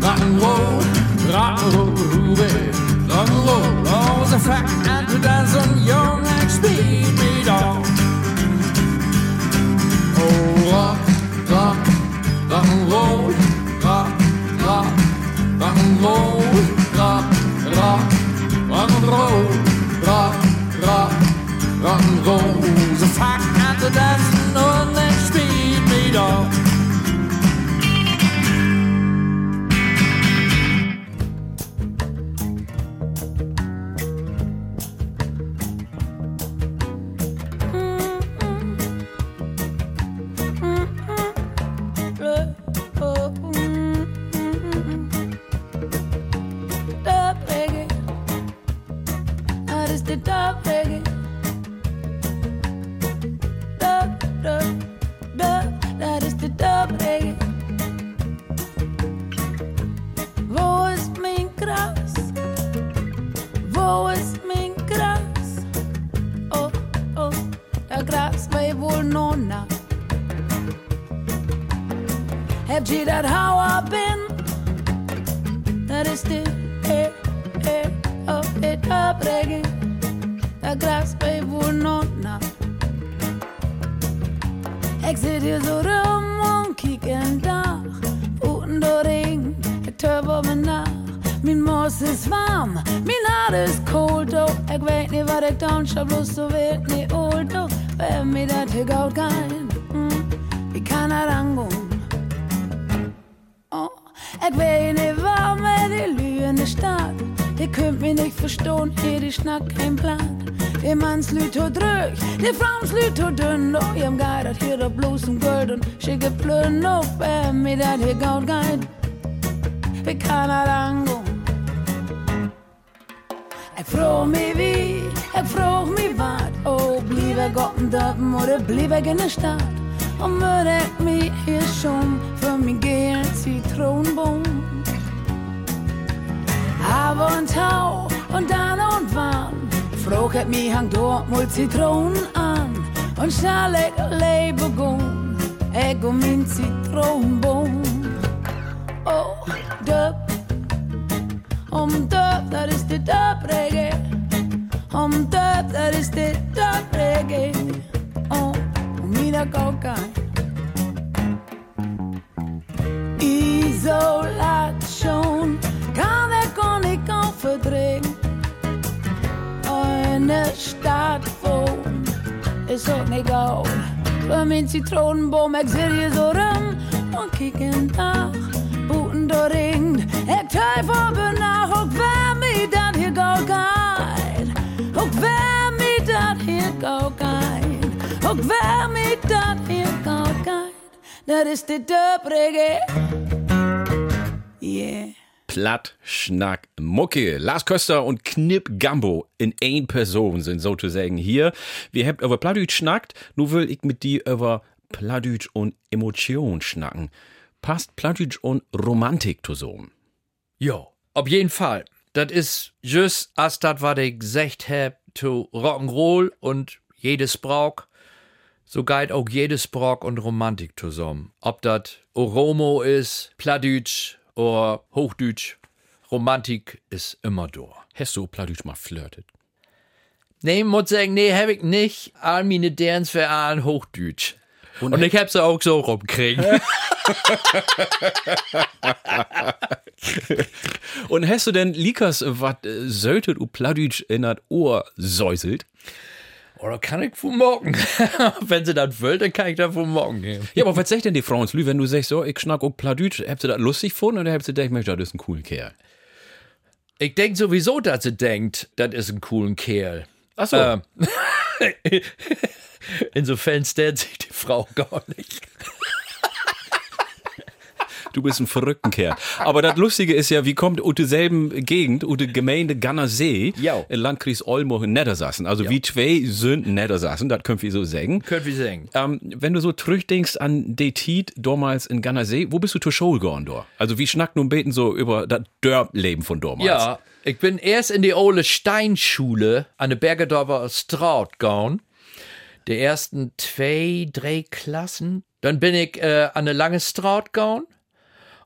Speaker 3: Rock'n'Roll, Rock'n'Roll, Ruby. Rock'n'Roll, oh, the fact, and to dance on young and speed me down. Oh, rock, rock, rock'n'roll, rock, rock, rock'n'roll, rock, rock, rock'n'roll, rock, rock, rock'n'roll. The fact and to dance on and speed me down.
Speaker 10: Lüt hat drück, die Frauens Lüt hat dünn. Doch ich hab geidert hier doch bloß um Geld und schicke Plön auf, wer mir das hier gaut geid. Wie kann er angehen? Ich frag mich wie, ich frag mich wat. Oh, blieb er Gott in Dörpen oder blieb er in der Stadt? Und würde ich mich hier schon für mich gehen Zitronenbaum. Aber und Tau und dann und wann frag ich mich hang dort mal Zitronen an und schnell ich lebe gun, ich um mein Zitronenbaum. Oh, Döp, um Döp, das ist die Döp-Reggae. Um Döp, das ist die Döp-Reggae. Oh, und wieder Gaukein. Isolation kann ich gar nicht auch verdrängen. Eine Stadt wohnen ist auch nicht gut. Für mein Zitronenbaum, ich hier so rum und kick in nach. Buten da ringt, ich teuf aber nach, und wer mir das hier gar geil. Und wer mir das hier gar geil. Und wer mir das hier gar geil. Das ist die Döbrige. Yeah.
Speaker 2: Platt, Schnack, Mucke. Lars Köster und Knip Gambo in ein Person sind sozusagen hier. Wir habt über Plattdeutsch schnackt, nun will ich mit dir über Plattdeutsch und Emotion schnacken. Passt Plattdeutsch und Romantik zusammen?
Speaker 5: Ja, auf jeden Fall. Das ist just als das, was ich gesagt hab, zu Rock'n'Roll und jedes Brauch. So geht auch jedes Brauch und Romantik zusammen. Ob das Oromo ist, Plattdeutsch oder Hochdeutsch. Romantik ist immer da.
Speaker 2: Hast du Plattdeutsch mal flirtet?
Speaker 5: Nee, muss sagen, nee, hab ich nicht. All meine Dance für allen Hochdeutsch. Und, ich hab sie auch so rumkriegen.
Speaker 2: Und hast du denn Likas, was äh, sölltet u Plattdeutsch in das Ohr säuselt?
Speaker 5: Oder kann ich von morgen? Wenn sie das will, dann kann ich da von morgen gehen.
Speaker 2: Ja, aber was sagt denn die Frau ins Lü, wenn du sagst, so, ich schnack auch Plattdeutsch, habt ihr das lustig gefunden oder habt ihr gedacht, Mensch, das ist ein cooler Kerl?
Speaker 5: Ich denk sowieso, dass sie denkt, das ist ein cooler Kerl.
Speaker 2: Ach so.
Speaker 5: Ähm, insofern stellt sich die Frau gar nicht.
Speaker 2: Du bist ein verrückten Kerl. Aber das Lustige ist ja, wie kommt ut selben Gegend, ut Gemeinde Gannersee, in Landkreis Olmo in Niedersachsen. Also wie zwei Sünden Niedersachsen, das können wir so sagen.
Speaker 5: Könnt wir sagen.
Speaker 2: Ähm, wenn du so zurückdenkst an die Tiet damals in Gannersee, wo bist du zur Schule gegangen dort? Also wie schnackt nun beten so über das Dörrleben von damals?
Speaker 5: Ja, ich bin erst in die Ole Steinschule an der Bergedorfer Straat gegangen. Die ersten zwei, drei Klassen. Dann bin ich äh, an der Lange Straat gegangen.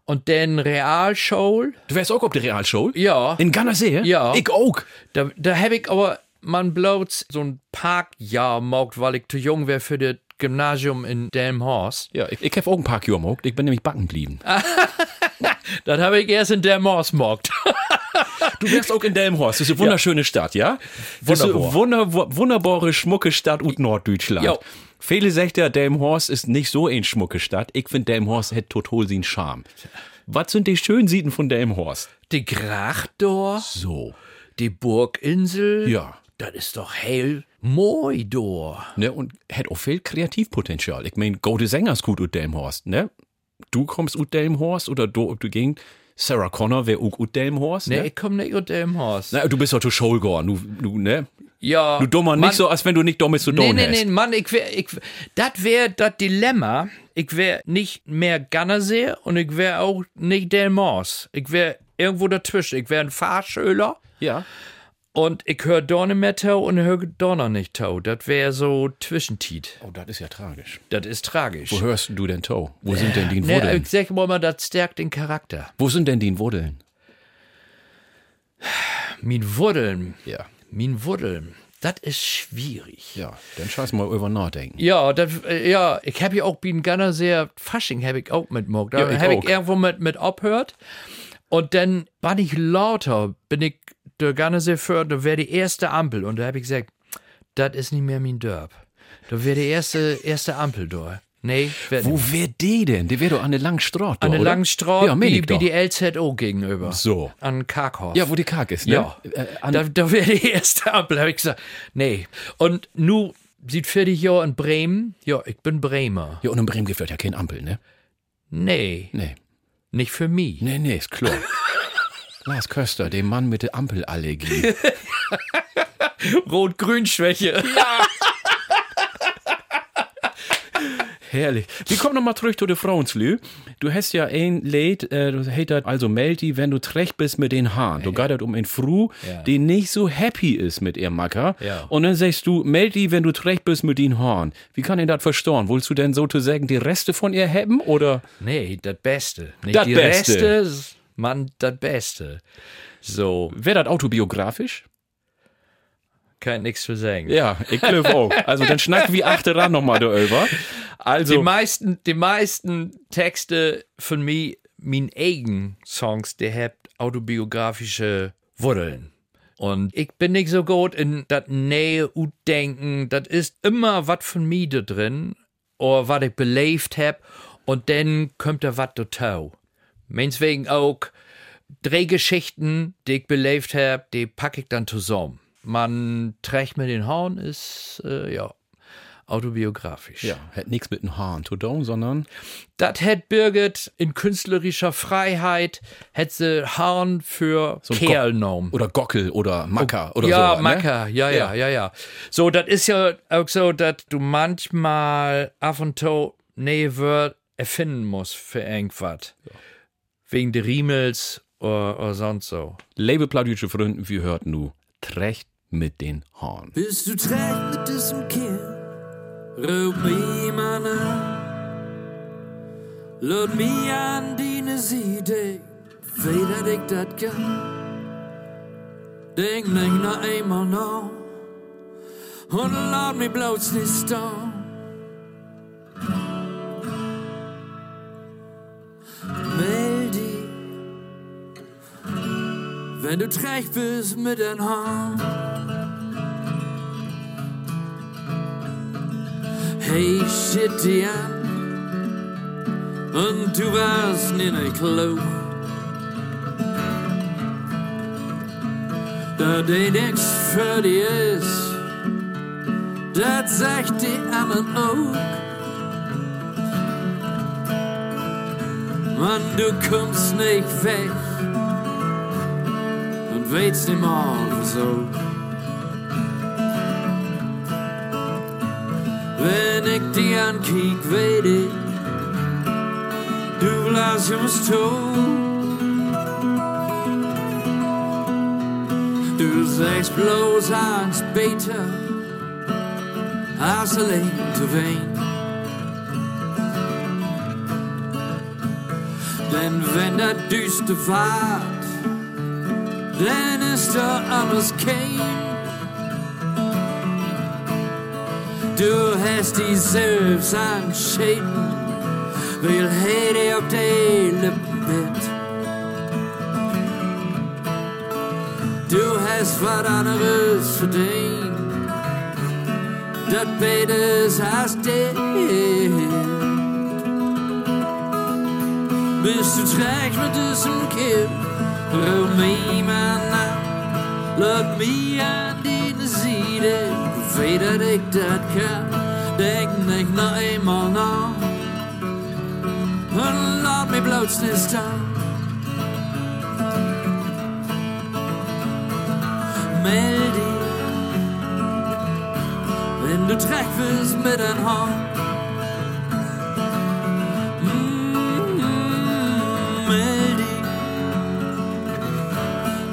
Speaker 5: Und dann Realschule.
Speaker 2: Du wärst auch auf der Realschule?
Speaker 5: Ja.
Speaker 2: In Gannersee?
Speaker 5: Ja.
Speaker 2: Ich auch.
Speaker 5: Da, da habe ich aber, man bloß so ein Parkjahr gemacht, weil ich zu jung wäre für das Gymnasium in Delmhorst.
Speaker 2: Ja, ich, ich habe auch ein Kilo gemacht. Ich bin nämlich backen geblieben.
Speaker 5: Das habe ich erst in Delmhorst gemacht.
Speaker 2: Du wärst auch in Delmhorst. Das ist eine wunderschöne Stadt, ja? Das ist eine
Speaker 5: Wunderbar.
Speaker 2: wunder, wunderbare, schmucke Stadt ut Norddeutschland.
Speaker 5: Jo.
Speaker 2: Viele sagen Delmhorst ist nicht so eine schmucke Stadt. Ich finde, Delmhorst hat total seinen Charme. Was sind die schönen Sieden von Delmhorst?
Speaker 5: Die Grachdor,
Speaker 2: So.
Speaker 5: die Burginsel.
Speaker 2: Ja.
Speaker 5: Das ist doch hell moi dor.
Speaker 2: Ne, und hat auch viel Kreativpotenzial. Ich meine, gute Sänger ist gut ut Delmhorst, ne? Du kommst ut Delmhorst oder du, ob du ging. Sarah Connor wäre auch ut Delmhorst,
Speaker 5: Nee,
Speaker 2: ne?
Speaker 5: ich komm nicht aus Delmhorst.
Speaker 2: Na, du bist doch zu gegangen, du, du, ne?
Speaker 5: Ja.
Speaker 2: Du dummer,
Speaker 5: Mann,
Speaker 2: nicht so, als wenn du nicht dumm bist, du
Speaker 5: Nee,
Speaker 2: dumm
Speaker 5: nee,
Speaker 2: hast.
Speaker 5: nee, Mann, ich wär, ich, das wäre das Dilemma. Ich wäre nicht mehr Gannersee und ich wäre auch nicht Delmhorst. Ich wäre irgendwo dazwischen. Ich wäre ein Fahrschüler
Speaker 2: Ja.
Speaker 5: Und ich höre Dorne mehr Tau und höre Donner nicht Tau. Das wäre so Zwischentiet.
Speaker 2: Oh, das ist ja tragisch.
Speaker 5: Das ist tragisch.
Speaker 2: Wo hörst du denn Toe? Wo sind denn die
Speaker 5: Nee,
Speaker 2: Wurdeln?
Speaker 5: ich sag mal, das stärkt den Charakter.
Speaker 2: Wo sind denn die Wurdeln?
Speaker 5: Min Wurdeln,
Speaker 2: Ja.
Speaker 5: min Wurdeln, das ist schwierig.
Speaker 2: Ja, dann scheiß mal über nachdenken.
Speaker 5: Ja, das, äh, ja, ich habe ja auch bin Gunner sehr Fasching habe ich auch mitgemacht. Da
Speaker 2: Ja, ich
Speaker 5: habe ich irgendwo mit mit abhört und dann war ich lauter, bin ich der sehr für, da wäre die erste Ampel und da habe ich gesagt, das ist nicht mehr mein Dörp. Da wäre die erste erste Ampel da. Nee,
Speaker 2: Wo
Speaker 5: nicht.
Speaker 2: wär die denn? Die wäre doch an der langen Straße.
Speaker 5: an der langen Straße,
Speaker 2: Ja,
Speaker 5: wie, wie die LZO gegenüber.
Speaker 2: So.
Speaker 5: An Karkhoff.
Speaker 2: Ja, wo die Karg ist, ne?
Speaker 5: Ja,
Speaker 2: Äh,
Speaker 5: da, da wäre die erste Ampel, habe ich gesagt. Nee. Und nu sieht 40 Jahre in Bremen. Ja, ich bin Bremer.
Speaker 2: ja, und in Bremen gibt es ja kein Ampel, ne?
Speaker 5: Nee,
Speaker 2: Nee.
Speaker 5: nicht für mich.
Speaker 2: Nee, nee, ist klar. Lars Köster, dem Mann mit der Ampelallergie.
Speaker 5: Rot-Grün-Schwäche.
Speaker 2: Herrlich. Wir kommen nochmal zurück zu den Frauenslü. Du hast ja ein Lied, äh, du heißt also meld die, wenn du trecht bist mit den Haaren. Du geht um einen Fru,
Speaker 5: Ja.
Speaker 2: die nicht so happy ist mit ihrem Macker.
Speaker 5: Ja.
Speaker 2: Und dann sagst du, meld die, wenn du trecht bist mit den Haaren. Wie kann ich das verstehen? Willst du denn sozusagen die Reste von ihr haben oder?
Speaker 5: Nee, das Beste. Nicht
Speaker 2: Dat
Speaker 5: die
Speaker 2: Beste.
Speaker 5: Reste, Mann, das Beste. So,
Speaker 2: Wäre das autobiografisch?
Speaker 5: kann nichts zu sagen.
Speaker 2: Ja, ich glaube auch. Also dann schnack wie achte ran nochmal darüber. Also,
Speaker 5: Die meisten, die meisten Texte von mir, min eigen Songs, die habt autobiografische Wurzeln. Und ich bin nicht so gut in das Nähe und Denken. Das ist immer was von mir da drin, oder was ich belebt hab, und dann kommt da was dazu. Meinetwegen auch drei Geschichten, die ich belebt hab, die packe ich dann zusammen. Man trägt mir den Horn, ist, äh, ja, autobiografisch.
Speaker 2: ja, hat nichts mit den Haaren zu tun, sondern
Speaker 5: Das hat Birgit in künstlerischer Freiheit, hat sie Haaren für
Speaker 2: ein
Speaker 5: Kerl genommen.
Speaker 2: oder Gockel oder Macker oder
Speaker 5: Oh, ja,
Speaker 2: so.
Speaker 5: Macker,
Speaker 2: ne?
Speaker 5: ja, ja, ja, ja. So, das ist ja auch so, dass du manchmal ab und zu neue Wörter erfinden musst für irgendwas. Wegen der Riemels oder, oder sonst so.
Speaker 2: Liebe plattdeutsche Freunde, wir hörten nu Trecht mit den Haaren.
Speaker 3: Bist du trägt mit diesem Kerl? Ruf mich mal an. Lad mich an deine Seite, wie dat ich dat kann. Denk nicht noch einmal nach und lad mich bloß nicht stehen. Meld wenn du trägt bist mit den Haaren. Hey, shit die an und du warst nicht ein Klo. Da die nix für die ist, das sagt die anderen auch. Mann, du kommst nicht weg und weißt nicht mal so. Wenn ich dich ankiek, weet ich, du lass uns tot. Du sagst bloß ans beter, als alleen te ween. Denn wenn der düster fahrt, dann ist da alles kein. Du hast die selbst entschieden, will Hede auf die Lippen bett. Du hast was anderes verdient, das Betes hast du. Bist du träg mit diesem Kind, ruf mich mal an, lad mich an deine Seite, weder ich das kann, denk nicht noch einmal nach. Und lad mich bloß nicht an. Meld dich, wenn du träg bist mit ein Haar.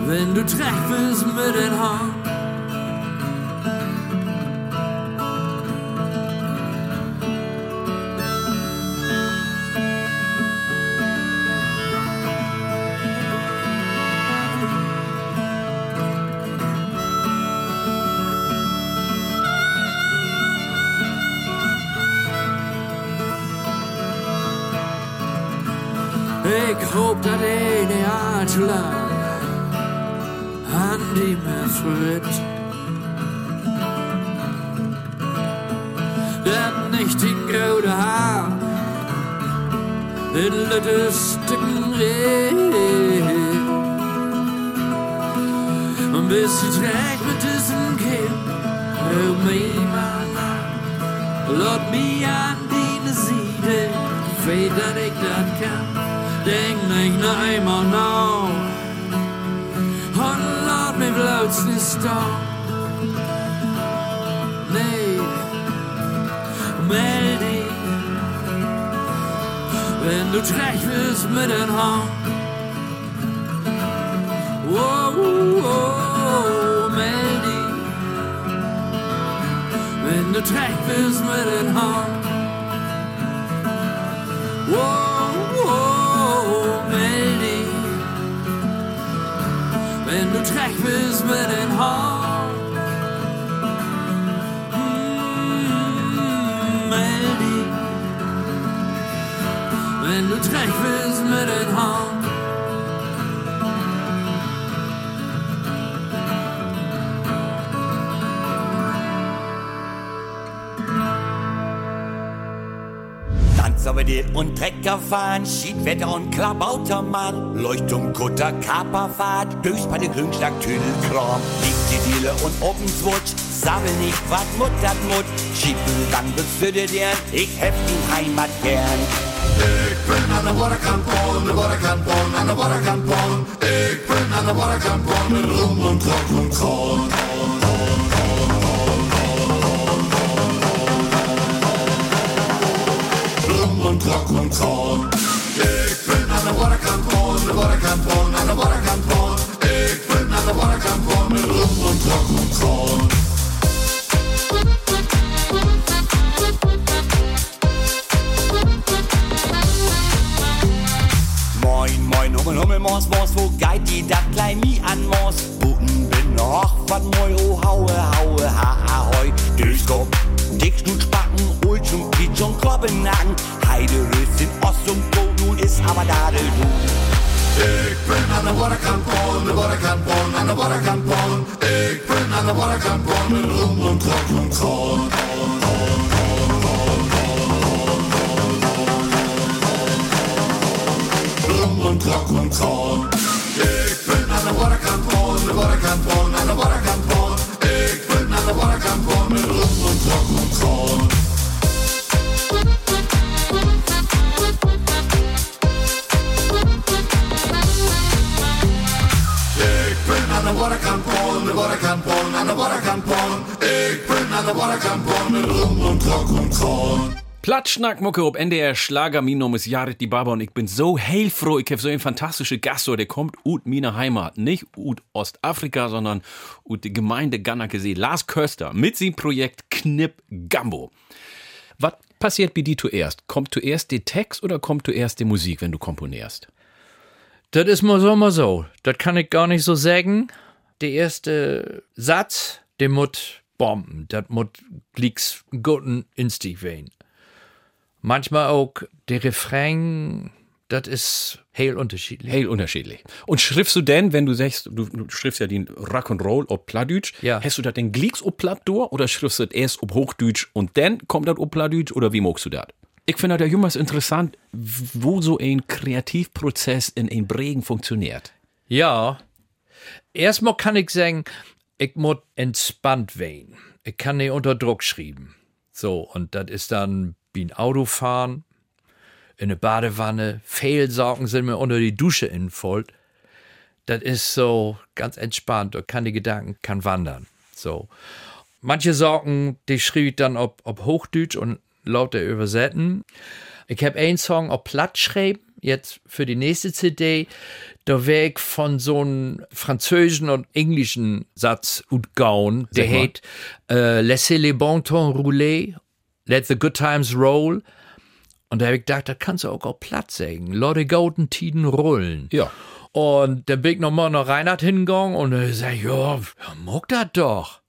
Speaker 3: Wenn du bist mit den Haaren. Ik hoop dat een jaar te lang verritt. Dat nicht in grote haar, in reed. Und bis du träg mit diesem Kind, hör mich mal an, lass mich an die Seite, weet dat ik dat kan. denk nicht noch einmal nach. Und lad mich bloß nicht da. Nee, meld dich, wenn du träg bist mit den Haaren. Oh, oh, meld dich, wenn du träg bist mit den Haaren. Oh, du träg bist mit den Haaren. Mm, meld dich, wenn du träg bist mit den Haaren.
Speaker 7: Landsobedel und Trecker fahren, Schiedwetter und Klabautermann, Leuchtturm, Kutter, Kaperfahrt, durchs bei der Grünschlag, Tüdelkram, liegt die Diele und Obenswutsch, sabbel nicht, wat Mut dat Mut, schieben dann befürdet er, ich heft die Heimat gern.
Speaker 11: Ik ben aan de waterkant de waterkant aan de waterkant Ik ben aan de waterkant met rom en trok en kroon. Rom en trok en kroon. Ik ben aan de waterkant de waterkant aan de waterkant Ik ben aan de waterkant met rom en trok en kroon.
Speaker 7: Moin, moin, Hummel, Hummel, Mors, Mors, wo geht die dat klein mi an Mors? Bin noch, wat moi, oh, haue, haue, ha, ahoi, Durchkopf, Dickschnut, Spacken, Ulschung, Kitsch und Kloppennagen,
Speaker 11: aan de waterkant de waterkant aan de waterkant Ik ben aan de waterkant met rom en trok en kroon. Rom en trok en kroon. Korn.
Speaker 2: Platschnackmucke op NDR Schlager. Mein Name ist Jared die Barber und ich bin so heilfroh. Ich habe so einen fantastischen Gast, der kommt ut meiner Heimat. Nicht ut Ostafrika, sondern ut die Gemeinde Gannakesee. Lars Köster mit seinem Projekt Knipp Gambo. Was passiert bei dir zuerst? Kommt zuerst der Text oder kommt zuerst die Musik, wenn du komponierst?
Speaker 5: Das ist mal so, mal so. Das kann ich gar nicht so sagen. Der erste Satz, der muss bomben. Das muss glicks guten Instinkt werden. Manchmal auch der Refrain, das ist heel unterschiedlich.
Speaker 2: Heel unterschiedlich. Und schriftst du denn, wenn du sagst, du, du schriftst ja den Rock'n'Roll auf Plattdeutsch,
Speaker 5: Ja.
Speaker 2: hast du das denn glicks auf Platt durch oder schriftst du das erst auf Hochdeutsch und dann kommt das auf Plattdeutsch oder wie magst du das? Ich finde das ja immer interessant, wo so ein Kreativprozess in ein Bregen funktioniert.
Speaker 5: Ja. Erstmal kann ich sagen, ich muss entspannt werden. Ich kann nicht unter Druck schreiben. So, und das ist dann wie ein Autofahren, in eine Badewanne, Fehlsorgen sind mir unter die Dusche infolgt. Das ist so ganz entspannt, da kann die Gedanken kann wandern. So. Manche Sorgen, die schrieb ich dann ob, ob Hochdeutsch und lauter übersetzen. Ich habe einen Song auf Platt geschrieben, jetzt für die nächste CD. Da wär ich von so einem französischen und englischen Satz utgauen. Der
Speaker 2: Sag mal.
Speaker 5: heißt äh, Laissez les bons temps rouler, let the good times roll. Und da habe ich gedacht, das kannst du auch auf Platt sagen. Leute golden Tiden rollen.
Speaker 2: Ja.
Speaker 5: Und dann bin ich nochmal nach Reinhard hingegangen und er sagt, ja, ja, mag das doch.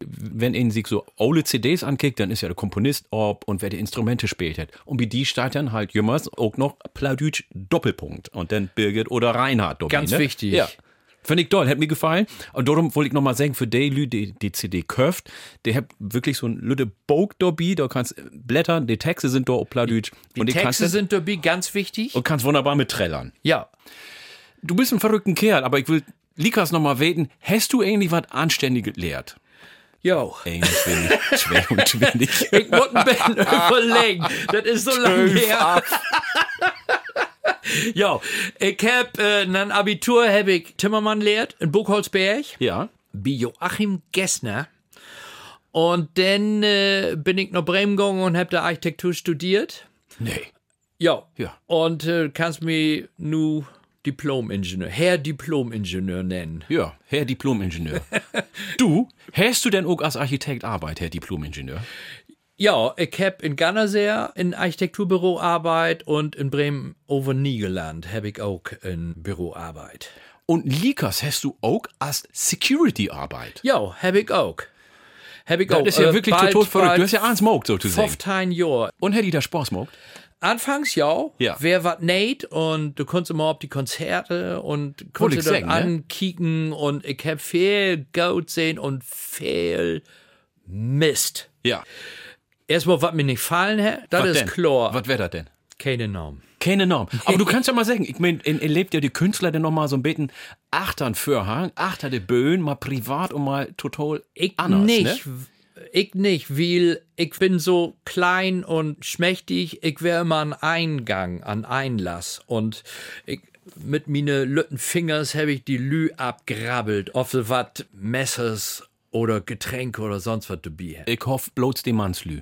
Speaker 2: Wenn ihn sich so alle CDs ankickt, dann ist ja der Komponist ob und wer die Instrumente spielt hat. Und wie die steht dann halt jümmers auch noch Plattdeutsch Doppelpunkt. Und dann Birgit oder Reinhard. Dobi,
Speaker 5: Ganz
Speaker 2: ne?
Speaker 5: wichtig.
Speaker 2: Ja. Finde ich toll, hat mir gefallen. Und darum wollte ich nochmal sagen, für die Lü, die die CD kauft, der hat wirklich so ein lütte Book dabei, da kannst blättern, die Texte sind da auf Plattdeutsch.
Speaker 5: Die
Speaker 2: die
Speaker 5: Texte sind dabei ganz wichtig.
Speaker 2: und kannst wunderbar mit trällern.
Speaker 5: Ja.
Speaker 2: Du bist ein verrückter Kerl, aber ich will Likas nochmal weten, hast du eigentlich was Anständiges gelehrt?
Speaker 5: Jo.
Speaker 2: 21, 22.
Speaker 5: Ich muss ein bisschen überlegen. Das ist so lange her. Ja, ich hab äh, ein Abitur hab ich Timmermann lehrt in Buchholzberg.
Speaker 2: Ja.
Speaker 5: Bei Joachim Gessner. Und dann äh, bin ich nach Bremen gegangen und hab da Architektur studiert.
Speaker 2: Nee.
Speaker 5: Ja.
Speaker 2: Ja.
Speaker 5: Und äh, kannst mich nu Diplom-Ingenieur, Herr Diplom-Ingenieur nennen.
Speaker 2: Ja, Herr Diplom-Ingenieur. du, hast du denn auch als Architekt Arbeit, Herr Diplom-Ingenieur?
Speaker 5: Ja, ich hab in Gannerseer in Architekturbüro Arbeit und in Bremen over Niegeland hab ich auch in Büroarbeit.
Speaker 2: Und Likas hast du auch als Security-Arbeit?
Speaker 5: Ja, hab ich auch. Hab ich
Speaker 2: Das
Speaker 5: auch.
Speaker 2: ist ja
Speaker 5: äh,
Speaker 2: wirklich
Speaker 5: bald-
Speaker 2: total verrückt. Du hast ja eins Mogt, sozusagen.
Speaker 5: 15 Jahre.
Speaker 2: Und hätte die da Spaß gemacht?
Speaker 5: Anfangs ja,
Speaker 2: Ja.
Speaker 5: wer wat nicht und du konntest immer auf die Konzerte und konntest
Speaker 2: sagen, ne?
Speaker 5: ankicken und ich hab viel Gold sehen und viel Mist.
Speaker 2: Ja.
Speaker 5: Erstmal, was mir nicht gefallen hat, das ist
Speaker 2: denn?
Speaker 5: klar.
Speaker 2: Was wäre das denn?
Speaker 5: Keine Namen.
Speaker 2: Keine Norm. Aber du kannst ja mal sagen, ich mein, in- erlebt ja die Künstler denn noch mal so ein bisschen achtern Vorhang, achter de Böen, mal privat und mal total
Speaker 5: Ich
Speaker 2: anders,
Speaker 5: nicht.
Speaker 2: Ne?
Speaker 5: Ich nicht, weil ich bin so klein und schmächtig. Ich wäre immer an Eingang, an Einlass. Und ich, mit meine lütten Fingers habe ich die Lü abgrabbelt, ob sie wat Messers oder Getränke oder sonst was dabei hat.
Speaker 2: Ich hoffe bloß die Mannslü.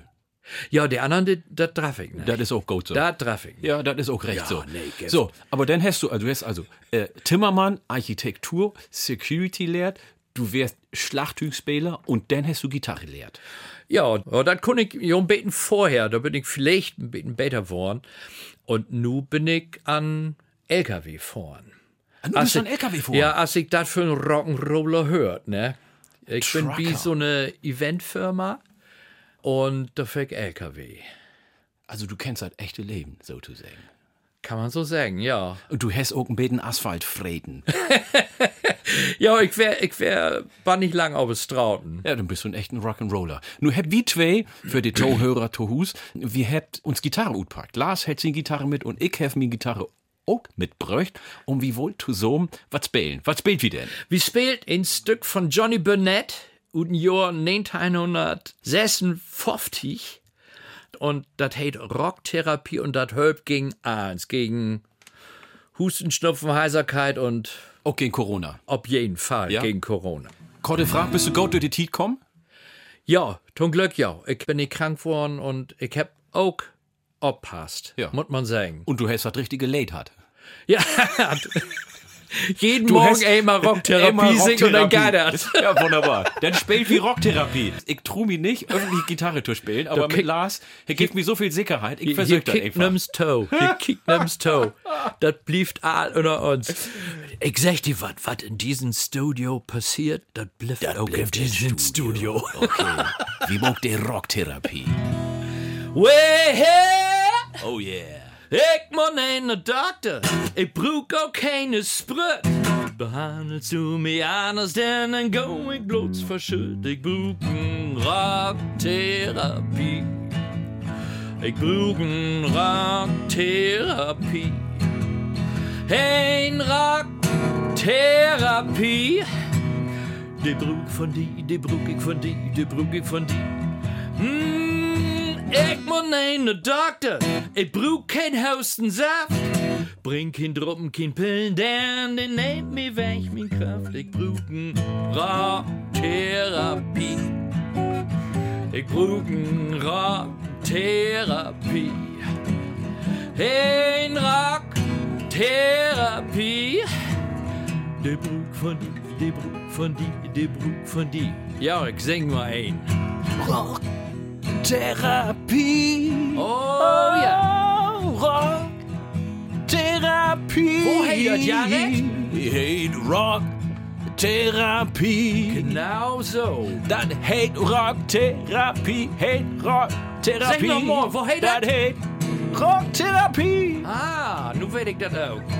Speaker 5: Ja, die anderen, das traf ich nicht.
Speaker 2: Das ist auch gut so.
Speaker 5: Das traf ich nicht.
Speaker 2: Ja, das ist auch recht
Speaker 5: Ja,
Speaker 2: so.
Speaker 5: nee,
Speaker 2: so, aber dann hast du, also du hast also äh, Timmermann, Architektur, Security lehrt, du wärst Schlachthügspieler und dann hast du Gitarre lehrt.
Speaker 5: Ja, das konnte ich ja ein bisschen vorher, da bin ich vielleicht ein bisschen besser geworden. Und nu bin ich an LKW fahren.
Speaker 2: Ah, du bist an LKW vor.
Speaker 5: Ja, als ich das für einen Rock'n'Roller hört, ne? Ich bin wie
Speaker 2: Trucker.
Speaker 5: so eine Eventfirma und da fährt LKW.
Speaker 2: Also du kennst das echte Leben, sozusagen.
Speaker 5: Kann man so sagen, ja.
Speaker 2: Und du hast auch ein bisschen Asphalt freten.
Speaker 5: Ja, ich wär, ich wär, war nicht lang auf es Strauten.
Speaker 2: Ja, dann bist du ein echter Rock'n'Roller. Nur habt wie zwei, für die Zuhörer Tohus, wir habt uns Gitarre utpackt. Lars hat seine Gitarre mit und ich hab mir Gitarre auch mitbräucht, um wie wohl zusammen was spielen. Was spielt wie denn?
Speaker 5: Wie spielt ein Stück von Johnny Burnett und im Jahr 1956 und das heißt Rocktherapie und das hilft gegen eins, gegen Husten, Schnupfen, Heiserkeit und
Speaker 2: Auch gegen Corona.
Speaker 5: Auf jeden Fall
Speaker 2: Ja?
Speaker 5: gegen Corona.
Speaker 2: Korte Frage, bist du gut durch die Tiet kommen?
Speaker 5: Ja, zum Glück ja. Ich bin nicht krank geworden und ich hab auch oppasst,
Speaker 2: Ja.
Speaker 5: muss man sagen.
Speaker 2: Und du hast was richtige Late hat.
Speaker 5: Ja, jeden
Speaker 2: Du
Speaker 5: Morgen einmal Rocktherapie
Speaker 2: Einmal
Speaker 5: singen und dann das.
Speaker 2: Ja, wunderbar. Dann spielt wie Rocktherapie. Ich true mich nicht, öffentlich Gitarre zu spielen, aber mit Lars, er gibt mir so viel Sicherheit. Ich versuche das einfach.
Speaker 5: nimm's Toe. Hier kickt nimm's Toe. Das blieft all unter uns. Ich sag dir was, was in diesem Studio passiert, das blifft auch in diesem Studio.
Speaker 2: Okay. Wie mag die Rocktherapie?
Speaker 5: Way
Speaker 2: Oh yeah.
Speaker 5: Ich muss einen Doktor, ich brauch auch keine Sprit. Behandelst du mich anders, denn dann go ich bloß verschütt. Ich brauch n Rocktherapie. Ich brauch n Rocktherapie. Ein Rocktherapie. Die brauch von die, die brauch ich von die, die brauch ich von die. Mm, ich muss einen Doktor, ich brauch kein Hustensaft. Bring kein Druppen, kein Pillen, denn den nimmt mir weg, mein Kraft. Ich brauch n Rocktherapie. Ich brauch n Rocktherapie. Ein Rocktherapie. Der brauch von die, der brauch von die, der brauch von die. Ja, ich sing mal ein.
Speaker 12: Therapie.
Speaker 5: Oh ja.
Speaker 12: Therapie.
Speaker 5: Wo heet dat, Jared?
Speaker 12: Heet Rock Therapie.
Speaker 5: Genau so.
Speaker 12: Dat heet Rock Therapie. Heet Rock Therapie.
Speaker 5: Zeg nog maar, wo heet dat?
Speaker 12: Dat heet Rock Therapie.
Speaker 5: Ah, nu weet ik dat ook.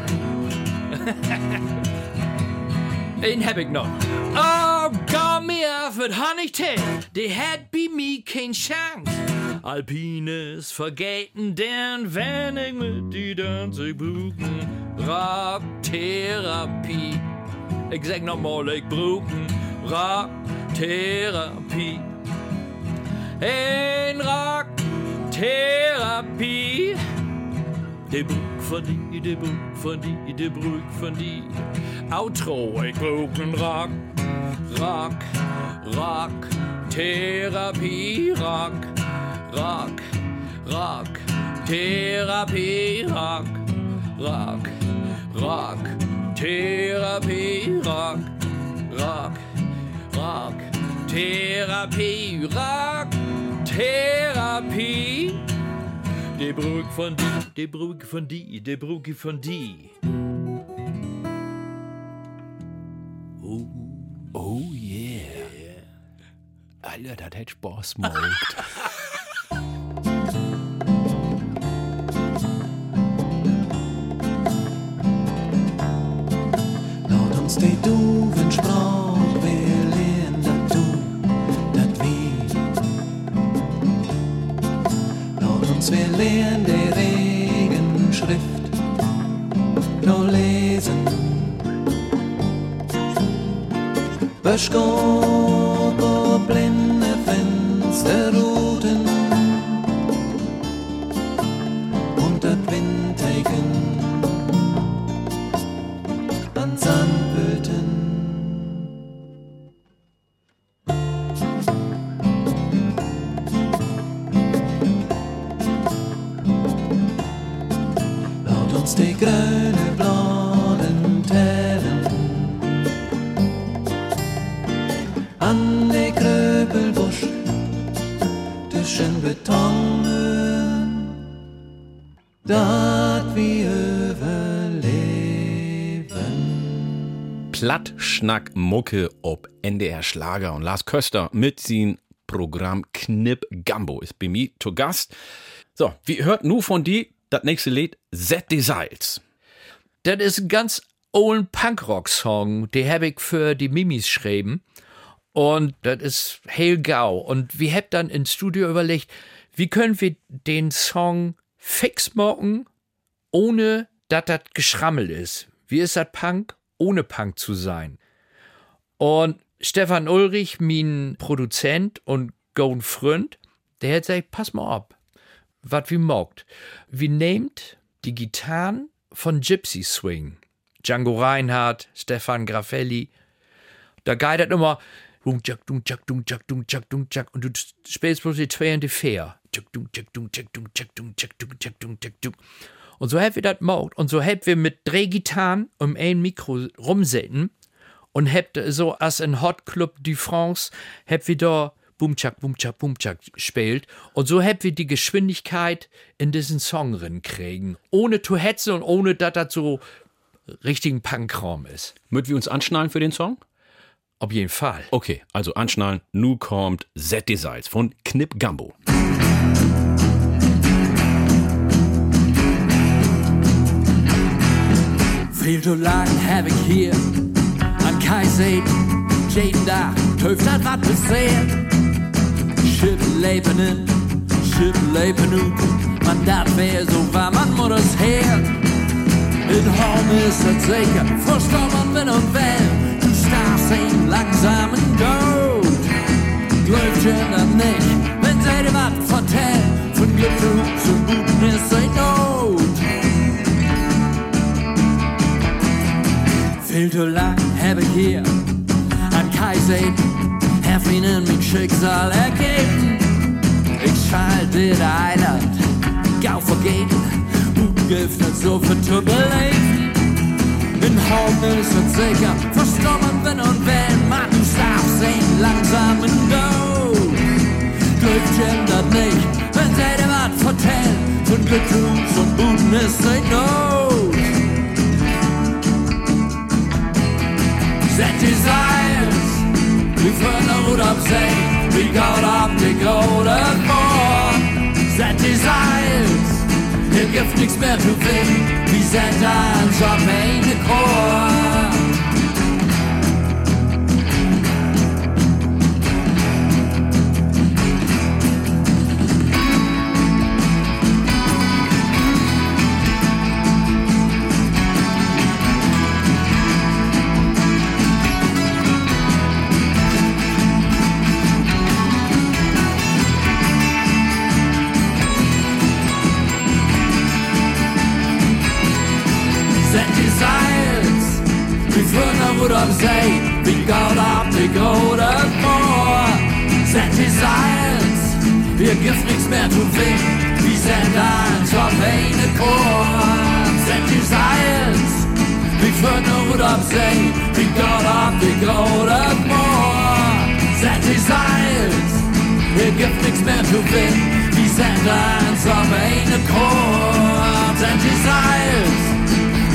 Speaker 5: Eén heb ik nog. Oh, kom mir af het Honigtee. Die had bij mij geen chance. Alpines vergeten, denn wenn ich mit die Danzig buchen, Rocktherapie. Ich sag noch mal, ich brauchen Rocktherapie. Ein Rocktherapie. De broek van die, de broek van die, de broek van die. Outro, ik broek een rock, rock, rock, therapie, rock, rock, rock, therapie, rock, rock, rock, therapie, rock, rock, rock, therapie, rock, therapie. De broek van die, de broek van die, de broek van die.
Speaker 2: Oh yeah. Alter, das hätte Spaß gemacht.
Speaker 13: Laut uns die Duven sprach, wir lernen dat du, dat wie. Laut uns wir lernen die Regenschrift, nur lesen. Blinde settle dat wir überleben.
Speaker 2: Platt, Schnack, Mucke ob NDR Schlager und Lars Köster mit sin Programm Knipp Gambo ist bei mir zu Gast. So, wie hört nur von die das nächste Lied Set die Seils.
Speaker 5: Das ist ein ganz old Punkrock-Song, den hab ich für die Mimis geschrieben. Und das ist Hail Gau. Und wir haben dann ins Studio überlegt, wie können wir den Song fix machen, ohne dass das geschrammelt ist. Wie ist das Punk, ohne Punk zu sein? Und Stefan Ulrich, mein Produzent und Golden Freund, der hat gesagt, pass mal ab, was wie mogt. Wir nehmt die Gitarren von Gypsy Swing. Django Reinhardt, Stefan Graffelli. Da das immer und du spielst bloß die zwei und die vier. Und so haben wir das gemacht und so haben wir mit drei Gitarren um ein Mikro rumsetzen und habt so als in Hot Club du France habt wir da Bumchak, Bumchak, Bumchak spielt. Und so habt wir die Geschwindigkeit in diesen Song kriegen. Ohne zu hetzen und ohne, dass das so richtigen Punkraum ist.
Speaker 2: Möchten wir uns anschnallen für den Song?
Speaker 5: Auf jeden Fall.
Speaker 2: Okay, also anschnallen. Nu kommt Z Desires von Knip Gambo.
Speaker 3: Viel zu lang heb ik hier aan Kaiseet. Jeden Tag töft dat wat beseert. Schip lebenen, schip lebenen. Man dat wär so war, man muss es her. In Horn ist es sicher, verstorben bin und well. Du starrst ihn langsam in Tod. Läuft schon dann nicht, wenn sie dir was vertellt. Von Glück zu guten ist sie Not. Viel zu lang heb ich hier an Kaiser, hab ihnen mein Schicksal ergeben. Ich schalte dir Eiland, gau vergeben, ungiftet so für zu beleben. In Horn ist sicher, verstorben bin und wenn man darf sehen, langsam in Not. Glück gendert nicht, wenn sie dir was vertellt, von Glück zum Guten ist sie Not. Set desires. We find a road up say We got up the golden morn Set desires Hier gibt nichts mehr zu finden Wir sind ein Champagne Chor I would have said We got up to go to more Set desires Ihr gibt nichts mehr zu finden Wir sind ein Champagne Chor Set desires Before I would have said We got up to go to more Set desires Ihr gibt nichts mehr zu finden Wir sind ein Champagne Chor Set desires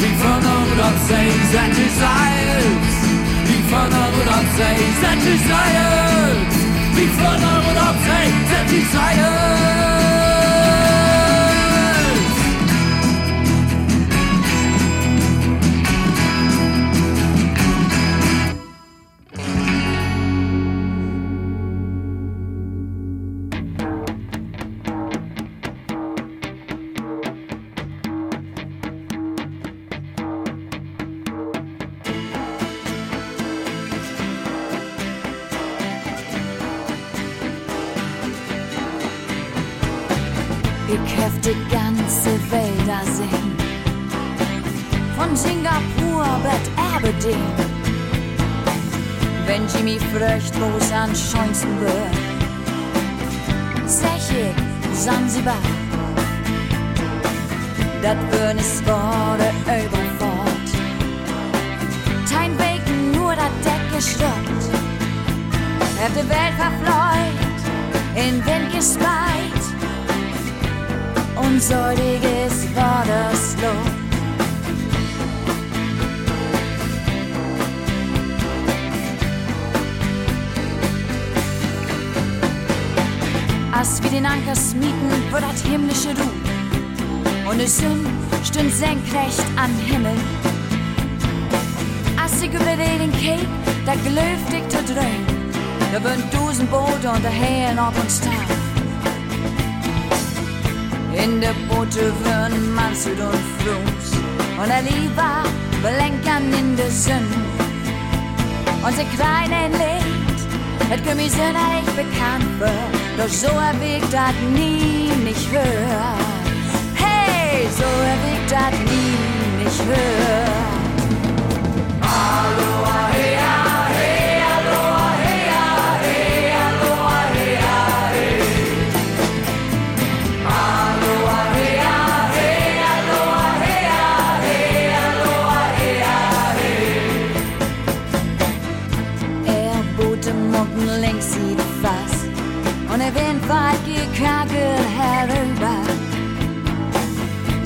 Speaker 3: Wie vernaut of says and desires Before I would obey that desire. I would obey that desire.
Speaker 14: Ich hab die ganze Welt sehen. Von Singapur bis Aberdeen. Wenn Jimmy es am schönsten wird, ich Sansibar. Das würden es Worte überfort. Kein Bacon, nur das Deck geschrubbt. Hab die Welt verfleut, in Wind gespeit und säudiges war das Lob. Als wir den Anker smieten, wird das himmlische Du. Und es Sünn stünd senkrecht an Himmel. Als ich über den Cape, da glöft zu drehen. Da würden tausend Boote und der Hähn auf uns tag. In der Boote würden Mansud und Frus und er lieber belenkern in der Sünn. Unser kleine Licht, das kann mir sehr nicht bekannt wird, doch so erwägt das nie nicht hör. Hey, so erwägt das nie nicht hör. Er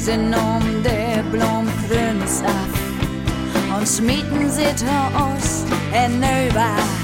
Speaker 14: Sind um der Blomgrüns ab und schmieden sie aus hinüber. Hey,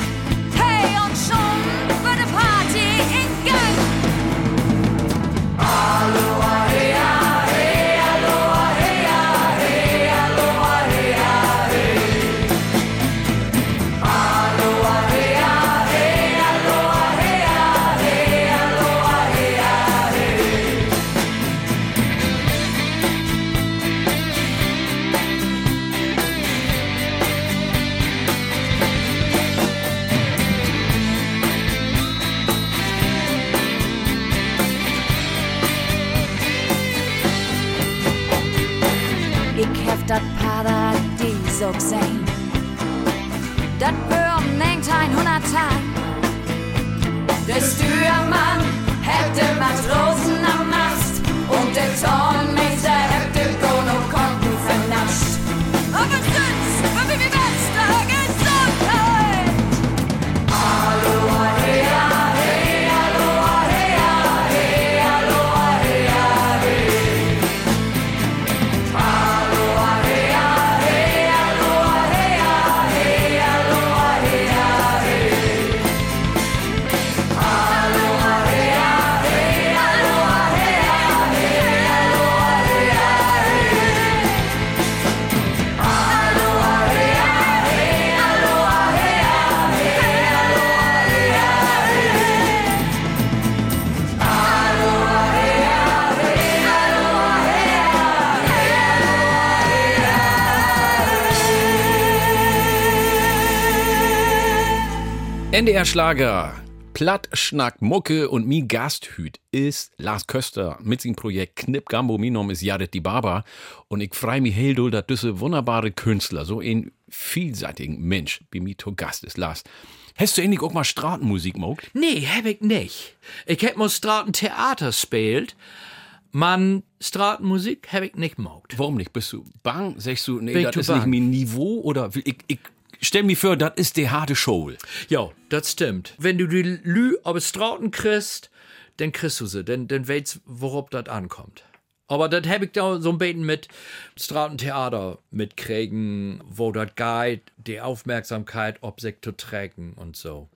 Speaker 14: Der Steuermann hätte Matrosen am Mast und der Zornmeister hätte Gono Konten vernascht. Aber
Speaker 2: NDR Schlager. Platt, Schnack, Mucke und mi Gasthüt ist Lars Köster mit seinem Projekt Knipp Gambo. Mi Name ist Jared die Barber und ich freu mich heel doll, dass diese wunderbare Künstler, so ein vielseitigen Mensch wie mi to Gast ist, Lars. Hast du endlich auch mal Straßenmusik mogt?
Speaker 5: Nee, hab ich nicht. Ich hab mal Straßentheater spielt. Man, Straßenmusik hab ich nicht mogt.
Speaker 2: Warum nicht? Bist du bang? Sagst du, nee, das ist nicht
Speaker 5: bang?
Speaker 2: mein Niveau? Oder ich, ich stell mir vor, das ist die harte Show.
Speaker 5: Ja, das stimmt. Wenn du die Lü auf Straßen kriegst, dann kriegst du sie, dann, dann weißt worauf das ankommt. Aber das hab ich da so ein bisschen mit Straßentheater mitkriegen, wo das geht, die Aufmerksamkeit ob sich zu tragen und so.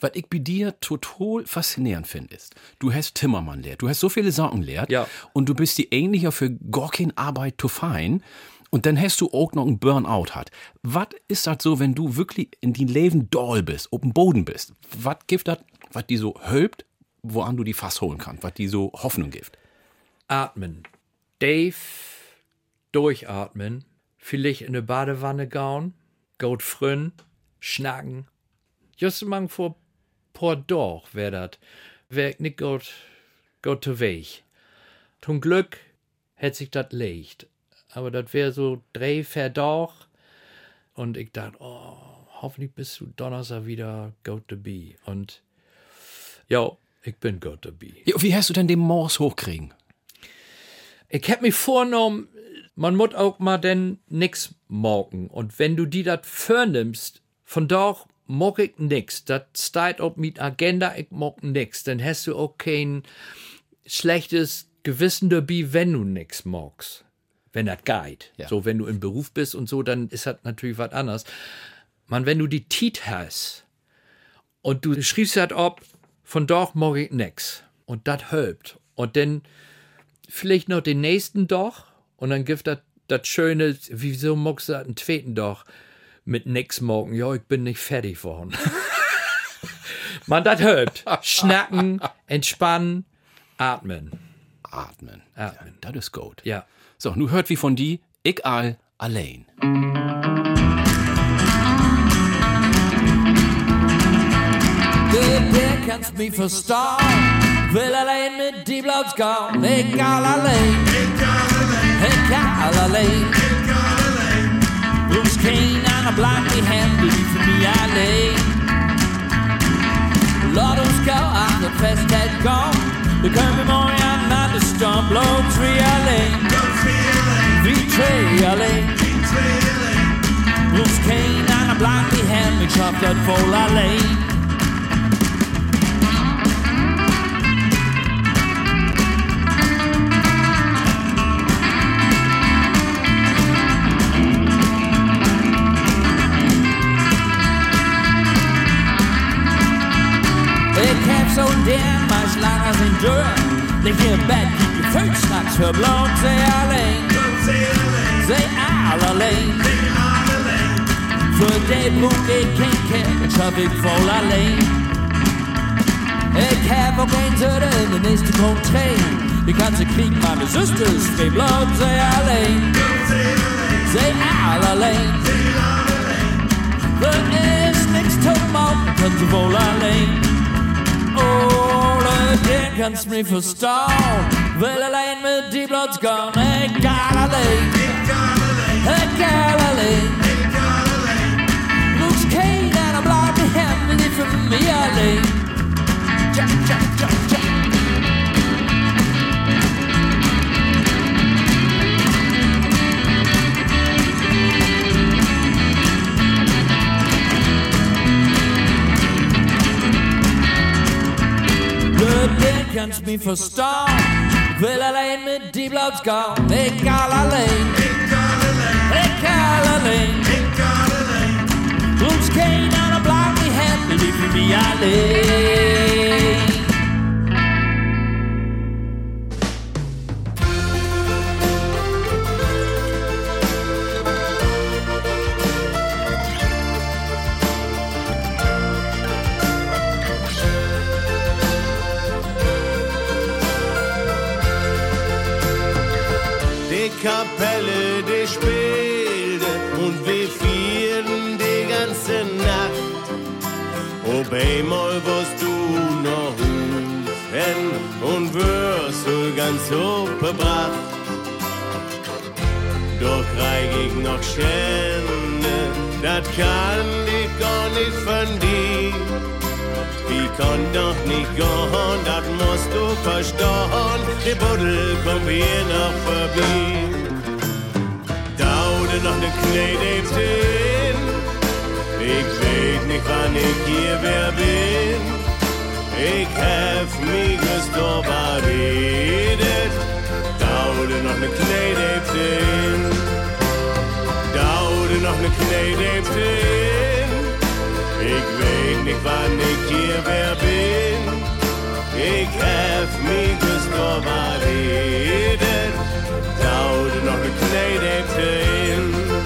Speaker 2: Was ich bei dir total faszinierend finde, ist, du hast Timmermann lehrt, du hast so viele Sachen lehrt
Speaker 5: Ja.
Speaker 2: und du bist die ähnlicher für gar keine Arbeit zu fein und dann hast du auch noch einen Burnout hat. Was ist das so, wenn du wirklich in dein Leben doll bist, auf dem Boden bist? Was gibt das, was die so hölbt, woran du die Fass holen kannst, was die so Hoffnung gibt?
Speaker 5: Atmen. Dave, durchatmen. Vielleicht in eine Badewanne gauen. Gut frünn. Schnacken. Just mal vor paar Doch wär dat. Wär ich nicht gut, gut Weg. Zum Glück hätt sich dat leicht. Aber dat wär so drei, vier Doch. Und ich dachte, oh, hoffentlich bist du Donnerstag wieder gut to be. Und ja, ich bin gut to be.
Speaker 2: Ja, wie hast du denn den Mors hochkriegen?
Speaker 5: Ich hab mich vorgenommen, man muss auch mal denn nix morgen. Und wenn du die dat vornimmst, von doch mag ich nix. Dat steht auf mit Agenda, ich mag nix. Dann hast du auch kein schlechtes Gewissen dabei, wenn du nix magst. Wenn das geht.
Speaker 2: Ja.
Speaker 5: So, wenn du im Beruf bist und so, dann ist das natürlich was anderes. Man, wenn du die Tit hast und du schriebst das ab, von doch ich nix. Und das hilft. Und dann vielleicht noch den nächsten doch und dann gibt das das Schöne, wieso magst du einen zweiten doch mit nix morgen? Ja, ich bin nicht fertig worden. Man, das hilft. Schnacken, entspannen, atmen.
Speaker 2: Atmen.
Speaker 5: Atmen.
Speaker 2: Ja, das ist gut.
Speaker 5: Ja.
Speaker 2: So, nu hört wie von die, ich all allein.
Speaker 3: Du kannst mich verstehen, will allein mit die Blauts gehen. Egal allein, egal allein, bloß kein einer bleibt die Hände, für mich allein. Lad uns gå an det festet kom Le Grimby Montréal, Madison, Blow-Tree Alley. Vitré Alley. Bruce Kane and a blindly hand chocolate full alley. so damn much lies endure. They in back, keep your church like trouble. Say Alain. Say Alain. Für can't catch a traffic fall alene Jeg kan få gren til the den næste train. tre Vi kan til krig med min søsters tre blot Say Alain Say Alain The is next to mom Kan du fall lane. Ole, den kannst mich verstauen. Will allein mit die Bluts kommen, egal allein. Egal allein. Luke's Kane and I'm blind to him, and it's for me allein. Jack, jack, jack, jack. Den kannst mich verstauen. Will allein mit die Bluts kommen, egal allein. Egal allein. Luke's Kane and I'm blind to him, and it's for me allein.
Speaker 12: Einmal wirst du noch rufen und du ganz aufgebracht. Doch krieg ich noch Schände, das kann ich gar nicht von dir. Wie kann doch nicht gehen, das musst du verstehen. Der Buddel kommt hier noch vorbei. Daude noch ne Knete hin. Ich weet nicht, wann ich hier wer bin. Ich hef mich gestorben redet. Daude noch ne Knete hin. Daude noch ne Knete hin. Ich weet nicht, wann ich hier wer bin. Ich hef mich gestorben redet. Daude noch ne Knete hin.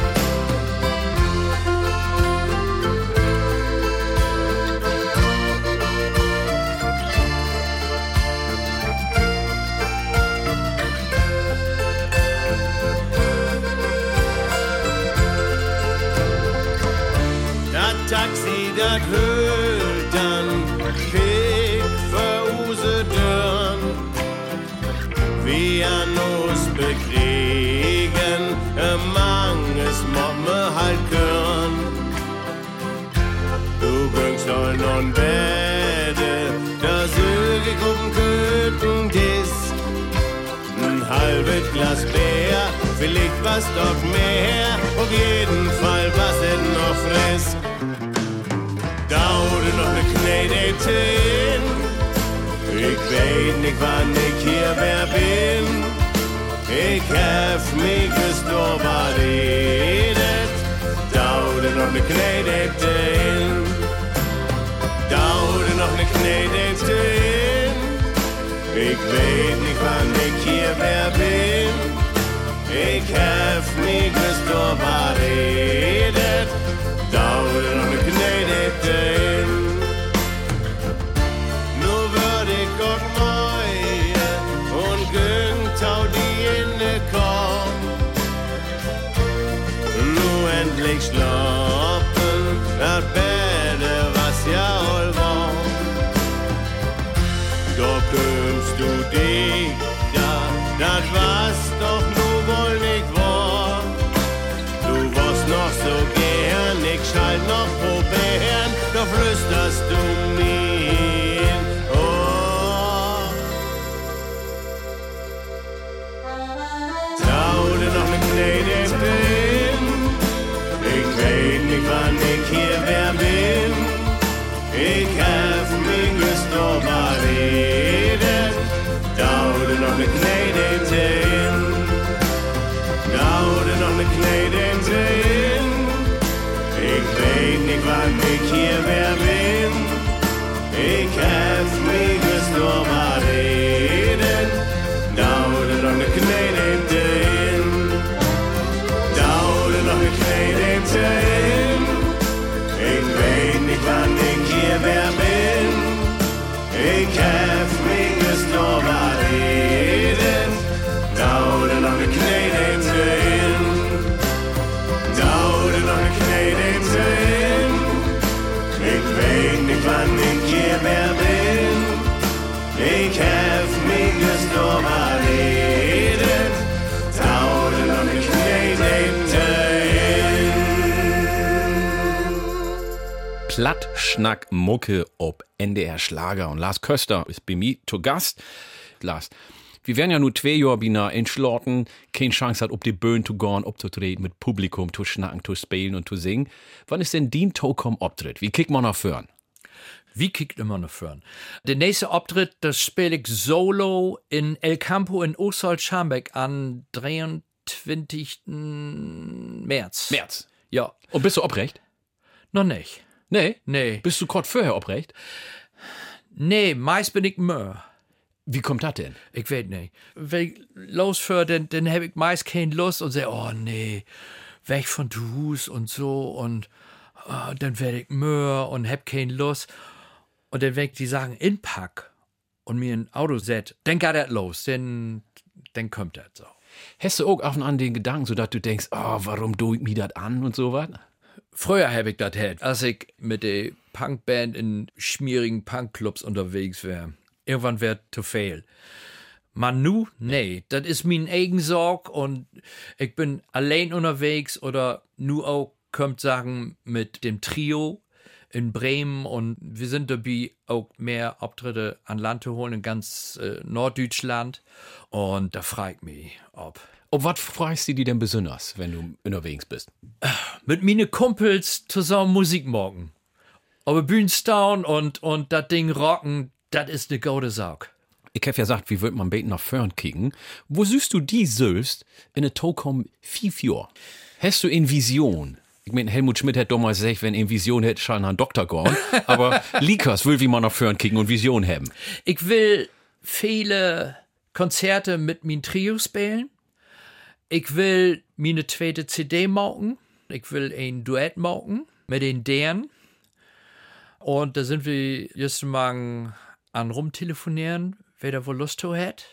Speaker 2: NDR Schlager und Lars Köster ist bei mir zu Gast. Lars, wir werden ja nur zwei Jahre bina entschlossen, keine Chance hat, ob die Bühne zu gehen, aufzutreten, mit Publikum zu schnacken, zu spielen und zu singen. Wann ist denn die Tokom Optritt? Wie kickt man nach vorn?
Speaker 5: Wie kickt immer noch vorn? Der nächste Auftritt, das spiele ich solo in El Campo in Osterholz-Scharmbeck am 23. März.
Speaker 2: März.
Speaker 5: Ja,
Speaker 2: Und bist du obrecht?
Speaker 5: noch nicht.
Speaker 2: Nee.
Speaker 5: Nee.
Speaker 2: Bist du kurz vorher obrecht?
Speaker 5: Nee, meist bin ich Mör.
Speaker 2: Wie kommt das denn?
Speaker 5: Ich weiß nicht. Wenn ich losfahre, dann, dann habe ich meist keine Lust und sage, oh nee, weg von Hus und so und ah, dann werde ich Mör und hab keine Lust. Und dann, wenn ich die Sachen inpack und mir ein Auto set, dann geht das los, dann, dann kommt das so.
Speaker 2: Hast du auch auf und an den Gedanken, so dass du denkst, oh, warum do ich mir das an und so was?
Speaker 5: Früher habe ich das hätt, als ich mit der Punkband in schmierigen Punkclubs unterwegs wäre. Irgendwann wäre zu viel. Man nu, nee, das ist mein Eigensorg und ich bin allein unterwegs oder nu auch kommt Sachen mit dem Trio in Bremen und wir sind dabei auch mehr Auftritte an Land zu holen in ganz äh, Norddeutschland und da frag ich mich, ob
Speaker 2: Ob was freust du dich denn besonders, wenn du unterwegs bist?
Speaker 5: mit meine Kumpels zusammen Musik morgen. Aber Bühnenstown und, und das Ding rocken, das ist ne gute Saug.
Speaker 2: Ich hab ja gesagt, wie wird man beten nach vorn kicken? Wo siehst du die selbst in der Tokom Jahr? Hast du in Vision? Ich mein, Helmut Schmidt hat damals gesagt, wenn er in Vision hätte, schon ein Doktor gehen. Aber Likas will wie man nach vorn kicken und Vision haben.
Speaker 5: Ich will viele Konzerte mit min Trio spielen. Ich will meine zweite CD machen. Ich will ein Duett machen mit den deren. Und da sind wir just mal an rumtelefonieren, wer da wohl Lust hat.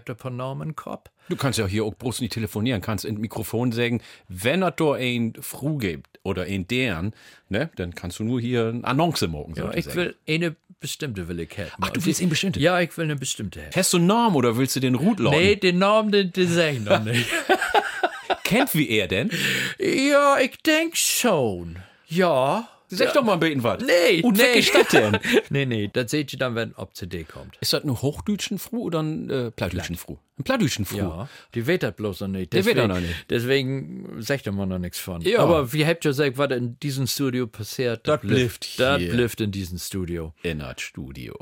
Speaker 5: Paar Namen im Kopf.
Speaker 2: Du kannst ja hier auch bloß nicht telefonieren, kannst in Mikrofon sagen, wenn es da ein Fru gibt oder ein deren, ne, dann kannst du nur hier eine Annonce machen.
Speaker 5: Ja, ich will eine bestimmte will ich haben.
Speaker 2: Ach, du willst eine bestimmte?
Speaker 5: Ja, ich will eine bestimmte haben.
Speaker 2: Hast du einen Namen oder willst du den lauten?
Speaker 5: Nee, den Namen, den, den sag ich noch nicht.
Speaker 2: Kennt wie er denn?
Speaker 5: ja, ich denk schon. Ja.
Speaker 2: Sag doch mal ein bisschen was.
Speaker 5: Nee,
Speaker 2: Und
Speaker 5: nee.
Speaker 2: denn?
Speaker 5: nee, nee, das seht ihr dann, wenn ob CD kommt.
Speaker 2: Ist das ein Hochdütschen Fru oder ein äh, Plattdütschen Fru? Ein Plattdütschen Fru.
Speaker 5: Ja, die weht das bloß noch nicht.
Speaker 2: Der weht noch nicht.
Speaker 5: Deswegen sagt mal noch nichts von.
Speaker 2: Ja.
Speaker 5: Aber wie habt ihr gesagt, was in diesem Studio passiert?
Speaker 2: Das
Speaker 5: blifft- Das blifft in diesem Studio.
Speaker 2: In das Studio.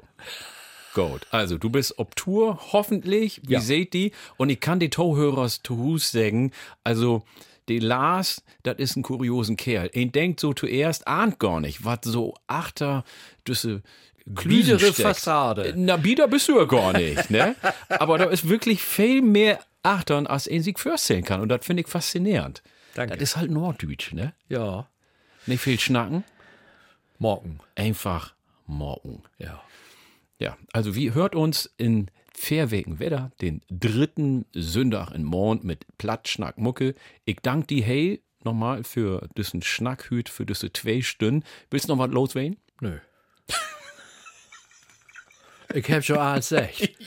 Speaker 2: Gut, also du bist ob Tour, hoffentlich. Wie
Speaker 5: Ja.
Speaker 2: seht die? Und ich kann die Tohhörers zu Hus sagen, also die Lars, das ist ein kuriosen Kerl. Ihn denkt so zuerst, ahnt gar nicht, was so achter, düsse
Speaker 5: Biedere. Fassade.
Speaker 2: Na, bieder bist du ja gar nicht, ne? Aber da ist wirklich viel mehr achtern, als ihn sich vorstellen kann. Und das finde ich faszinierend.
Speaker 5: Danke.
Speaker 2: Das ist halt Norddeutsch, ne?
Speaker 5: Ja.
Speaker 2: Nicht viel schnacken,
Speaker 5: Morgen.
Speaker 2: einfach morgen.
Speaker 5: Ja.
Speaker 2: Ja, also wie hört uns in Fairwegen Wetter, den dritten Sonntag in Mond mit Plattschnack Mucke. Ich danke die Hey nochmal für diesen Schnackhüt, für diese zwei Stunden. Willst du noch was loswerden?
Speaker 5: Nö. ich hab schon alles gesagt.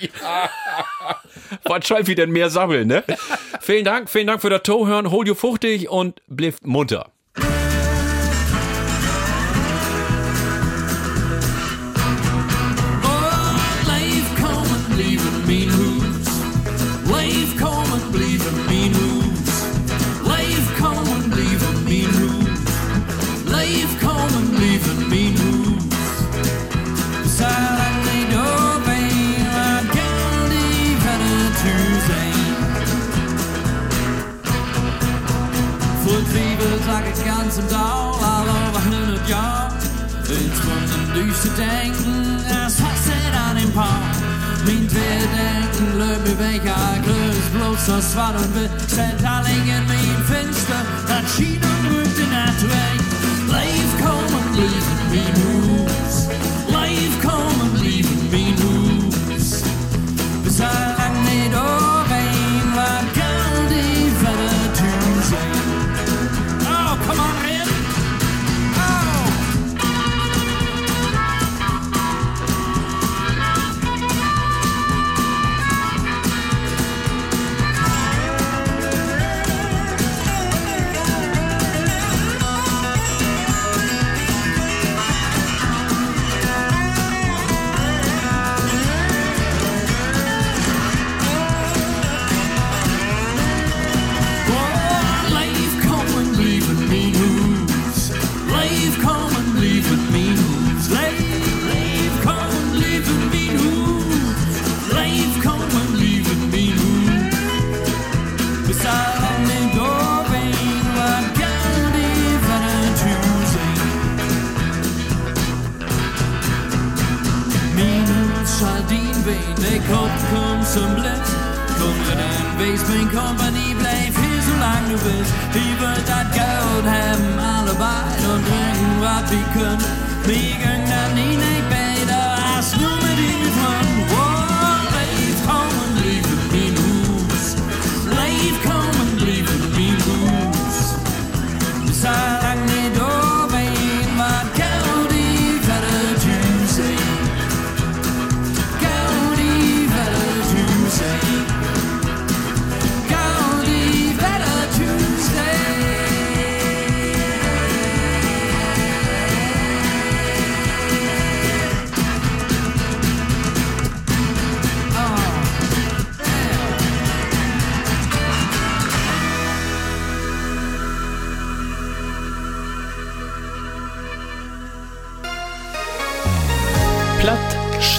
Speaker 2: Was soll wie denn mehr sammeln, ne? vielen Dank, vielen Dank für das Tohören. Hol dir fuchtig und bliff munter.
Speaker 3: Så svarade centerlingen med en fönster, dat skiner mot den natt Stumblet, kunglig den Basement Company bleef hier zo du bist. Hier wird dat Geld haben, alle beiden und trinken, was wir können.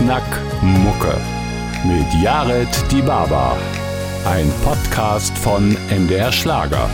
Speaker 1: Schnack Mucke mit Jared Dibaba. Ein Podcast von MDR Schlager.